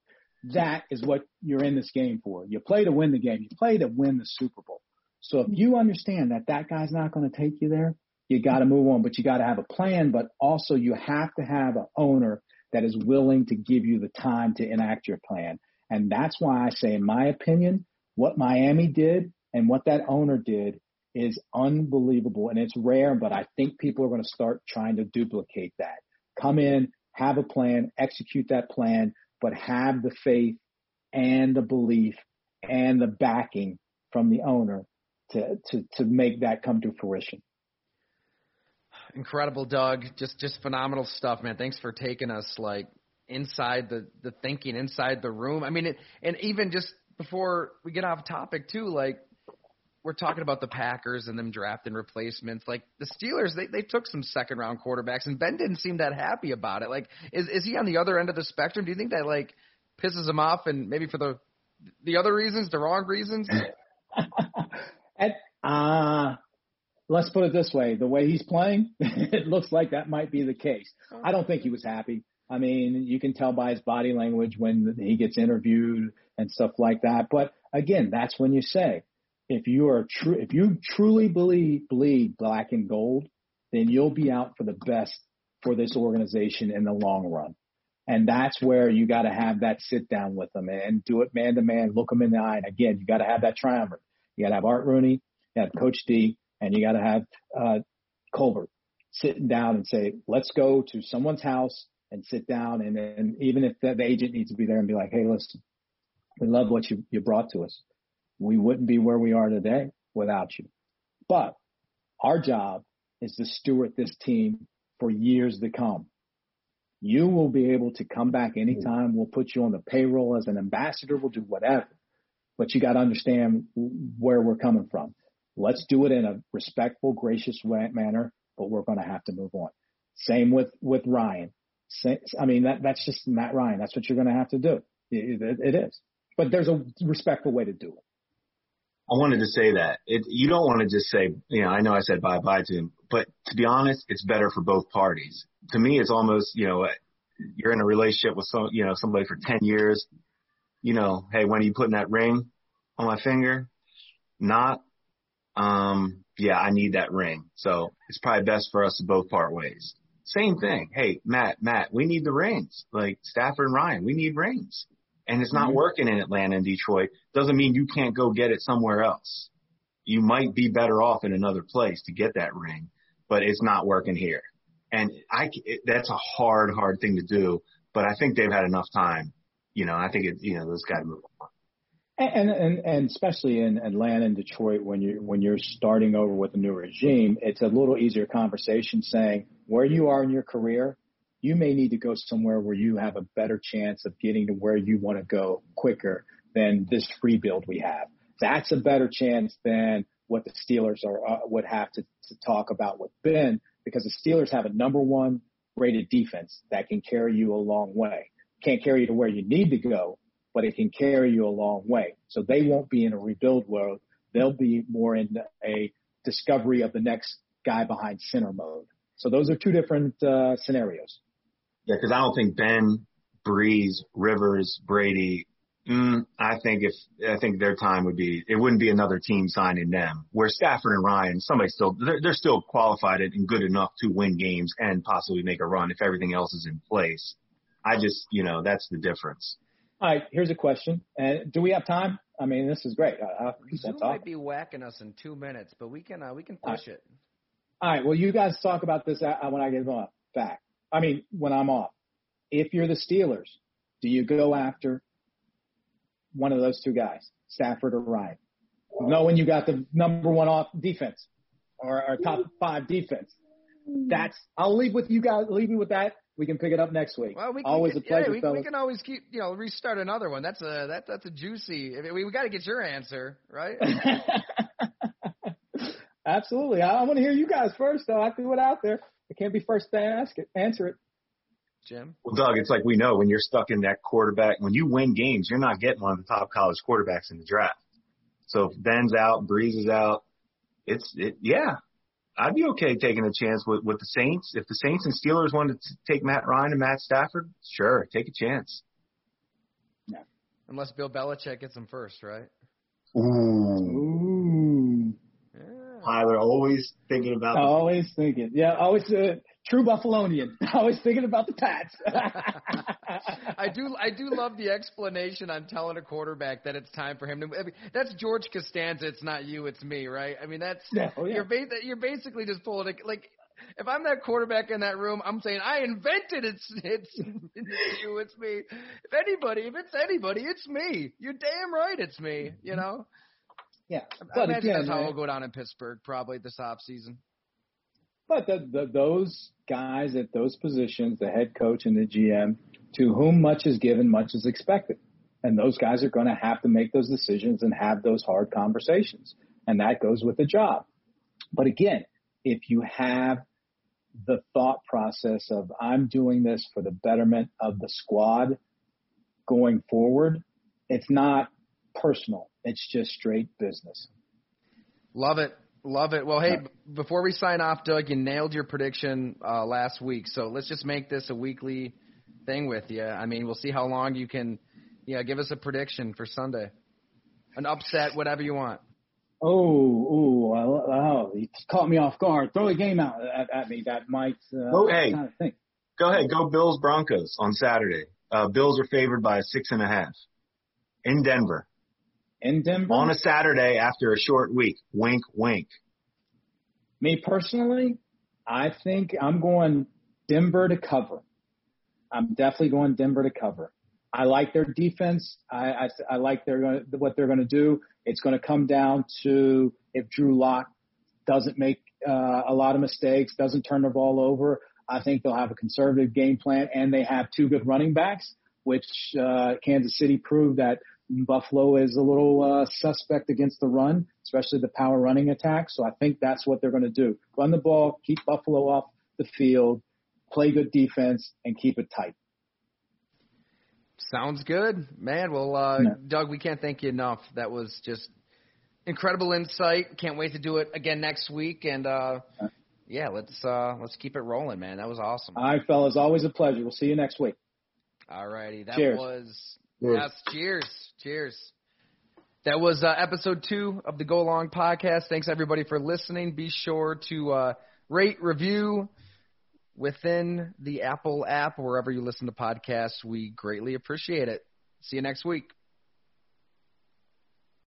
That is what you're in this game for. You play to win the game. You play to win the Super Bowl. So if you understand that that guy's not going to take you there, you got to move on, but you got to have a plan, but also you have to have an owner that is willing to give you the time to enact your plan. And that's why I say, in my opinion, what Miami did and what that owner did is unbelievable. And it's rare, but I think people are going to start trying to duplicate that. Come in, have a plan, execute that plan, but have the faith and the belief and the backing from the owner to, to, to make that come to fruition. Incredible, Doug. Just just phenomenal stuff, man. Thanks for taking us like inside the the thinking, inside the room. I mean, it, and even just before we get off topic too, like we're talking about the Packers and them drafting replacements. Like the Steelers, they they took some second round quarterbacks, and Ben didn't seem that happy about it. Like, is is he on the other end of the spectrum? Do you think that like pisses him off, and maybe for the the other reasons, the wrong reasons? and, uh, let's put it this way: the way he's playing, it looks like that might be the case. I don't think he was happy. I mean, you can tell by his body language when he gets interviewed and stuff like that. But again, that's when you say, if you are true, if you truly believe bleed black and gold, then you'll be out for the best for this organization in the long run. And that's where you got to have that sit down with them and do it man to man, look them in the eye. And again, you got to have that triumvirate. You got to have Art Rooney, you have Coach D, and you got to have uh, Colbert sitting down and say, let's go to someone's house and sit down. And, and even if the, the agent needs to be there and be like, hey, listen, we love what you, you brought to us. We wouldn't be where we are today without you. But our job is to steward this team for years to come. You will be able to come back anytime. We'll put you on the payroll as an ambassador. We'll do whatever. But you got to understand where we're coming from. Let's do it in a respectful, gracious way, manner, but we're going to have to move on. Same with, with Ryan. I mean, that, that's just Matt Ryan. That's what you're going to have to do. It, it, it is. But there's a respectful way to do it. I wanted to say that it, you don't want to just say, you know, I know I said bye bye to him, but to be honest, it's better for both parties. To me, it's almost, you know, you're in a relationship with some, you know, somebody for 10 years, you know, hey, when are you putting that ring on my finger? Not, um, yeah, I need that ring. So it's probably best for us to both part ways. Same thing. Hey, Matt, Matt, we need the rings. Like Stafford and Ryan, we need rings and it's not mm-hmm. working in Atlanta and Detroit, doesn't mean you can't go get it somewhere else. You might be better off in another place to get that ring, but it's not working here. And I, it, that's a hard, hard thing to do, but I think they've had enough time. You know, I think it, you know, those guys move. And, and and especially in Atlanta and Detroit, when you when you're starting over with a new regime, it's a little easier conversation saying where you are in your career you may need to go somewhere where you have a better chance of getting to where you want to go quicker than this rebuild we have. That's a better chance than what the Steelers are uh, would have to, to talk about with Ben because the Steelers have a number one rated defense that can carry you a long way. Can't carry you to where you need to go, but it can carry you a long way. So they won't be in a rebuild world. They'll be more in a discovery of the next guy behind center mode. So those are two different uh, scenarios. Yeah, because I don't think Ben, Brees, Rivers, Brady. Mm, I think if I think their time would be, it wouldn't be another team signing them. Where Stafford and Ryan, somebody still they're, they're still qualified and good enough to win games and possibly make a run if everything else is in place. I just, you know, that's the difference. All right, here's a question. And do we have time? I mean, this is great. Uh, Zoom might be whacking us in two minutes, but we can uh, we can push All it. All right. Well, you guys talk about this uh, when I get off. back. I mean, when I'm off. If you're the Steelers, do you go after one of those two guys, Stafford or Ryan? Knowing you got the number one off defense or, or top five defense. That's I'll leave with you guys. Leave me with that. We can pick it up next week. Well, we can, always a pleasure, yeah, we, we, can always keep you know restart another one. That's a that that's a juicy. We, we got to get your answer right. Absolutely. I, I want to hear you guys first, though. I threw it out there. I can't be first to ask it, answer it. Jim? Well, Doug, it's like we know when you're stuck in that quarterback, when you win games, you're not getting one of the top college quarterbacks in the draft. So if Ben's out, Brees is out, it's, it, yeah, I'd be okay taking a chance with, with the Saints. If the Saints and Steelers wanted to take Matt Ryan and Matt Stafford, sure, take a chance. Yeah. Unless Bill Belichick gets them first, right? Ooh. Ooh. Yeah. Tyler, always thinking about. Always thinking. Yeah, always. Uh, true Buffalonian. I was thinking about the Pats. I do I do love the explanation on telling a quarterback that it's time for him to. I mean, that's George Costanza. It's not you. It's me, right? I mean, that's yeah, oh, yeah. you're ba- you're basically just pulling it like. If I'm that quarterback in that room, I'm saying I invented it. It's it's, it's you, it's me. If anybody, if it's anybody, it's me. You're damn right, it's me. You know. Yeah, but I imagine again, that's how it'll go down in Pittsburgh probably this off season. But the, the, those guys at those positions, the head coach and the GM, to whom much is given, much is expected. And those guys are going to have to make those decisions and have those hard conversations. And that goes with the job. But again, if you have the thought process of I'm doing this for the betterment of the squad going forward, it's not personal. It's just straight business. Love it. Love it. Well, hey, b- before we sign off, Doug, you nailed your prediction uh, last week. So let's just make this a weekly thing with you. I mean, we'll see how long you can, yeah, give us a prediction for Sunday, an upset, whatever you want. Oh, oh, oh! You caught me off guard. Throw a game out at, at me that might. Uh, oh, hey, kind of go ahead. Go Bills Broncos on Saturday. Uh, Bills are favored by six and a half in Denver in Denver on a Saturday after a short week. Wink, wink. Me personally, I think I'm going Denver to cover. I'm definitely going Denver to cover. I like their defense. I, I, I like their what they're going to do. It's going to come down to if Drew Lock doesn't make uh, a lot of mistakes, doesn't turn the ball over. I think they'll have a conservative game plan, and they have two good running backs, which uh, Kansas City proved that Buffalo is a little uh, suspect against the run, especially the power running attack. So I think that's what they're going to do: run the ball, keep Buffalo off the field, play good defense, and keep it tight. Sounds good, man. Well, uh. Doug, we can't thank you enough. That was just incredible insight. Can't wait to do it again next week. And uh, yeah, let's uh, let's keep it rolling, man. That was awesome. All right, fellas. Always a pleasure. We'll see you next week. All righty. That cheers. was yes. Cheers. Cheers. That was uh, episode two of the Go Long podcast. Thanks everybody for listening. Be sure to uh, rate, review within the Apple app, wherever you listen to podcasts. We greatly appreciate it. See you next week.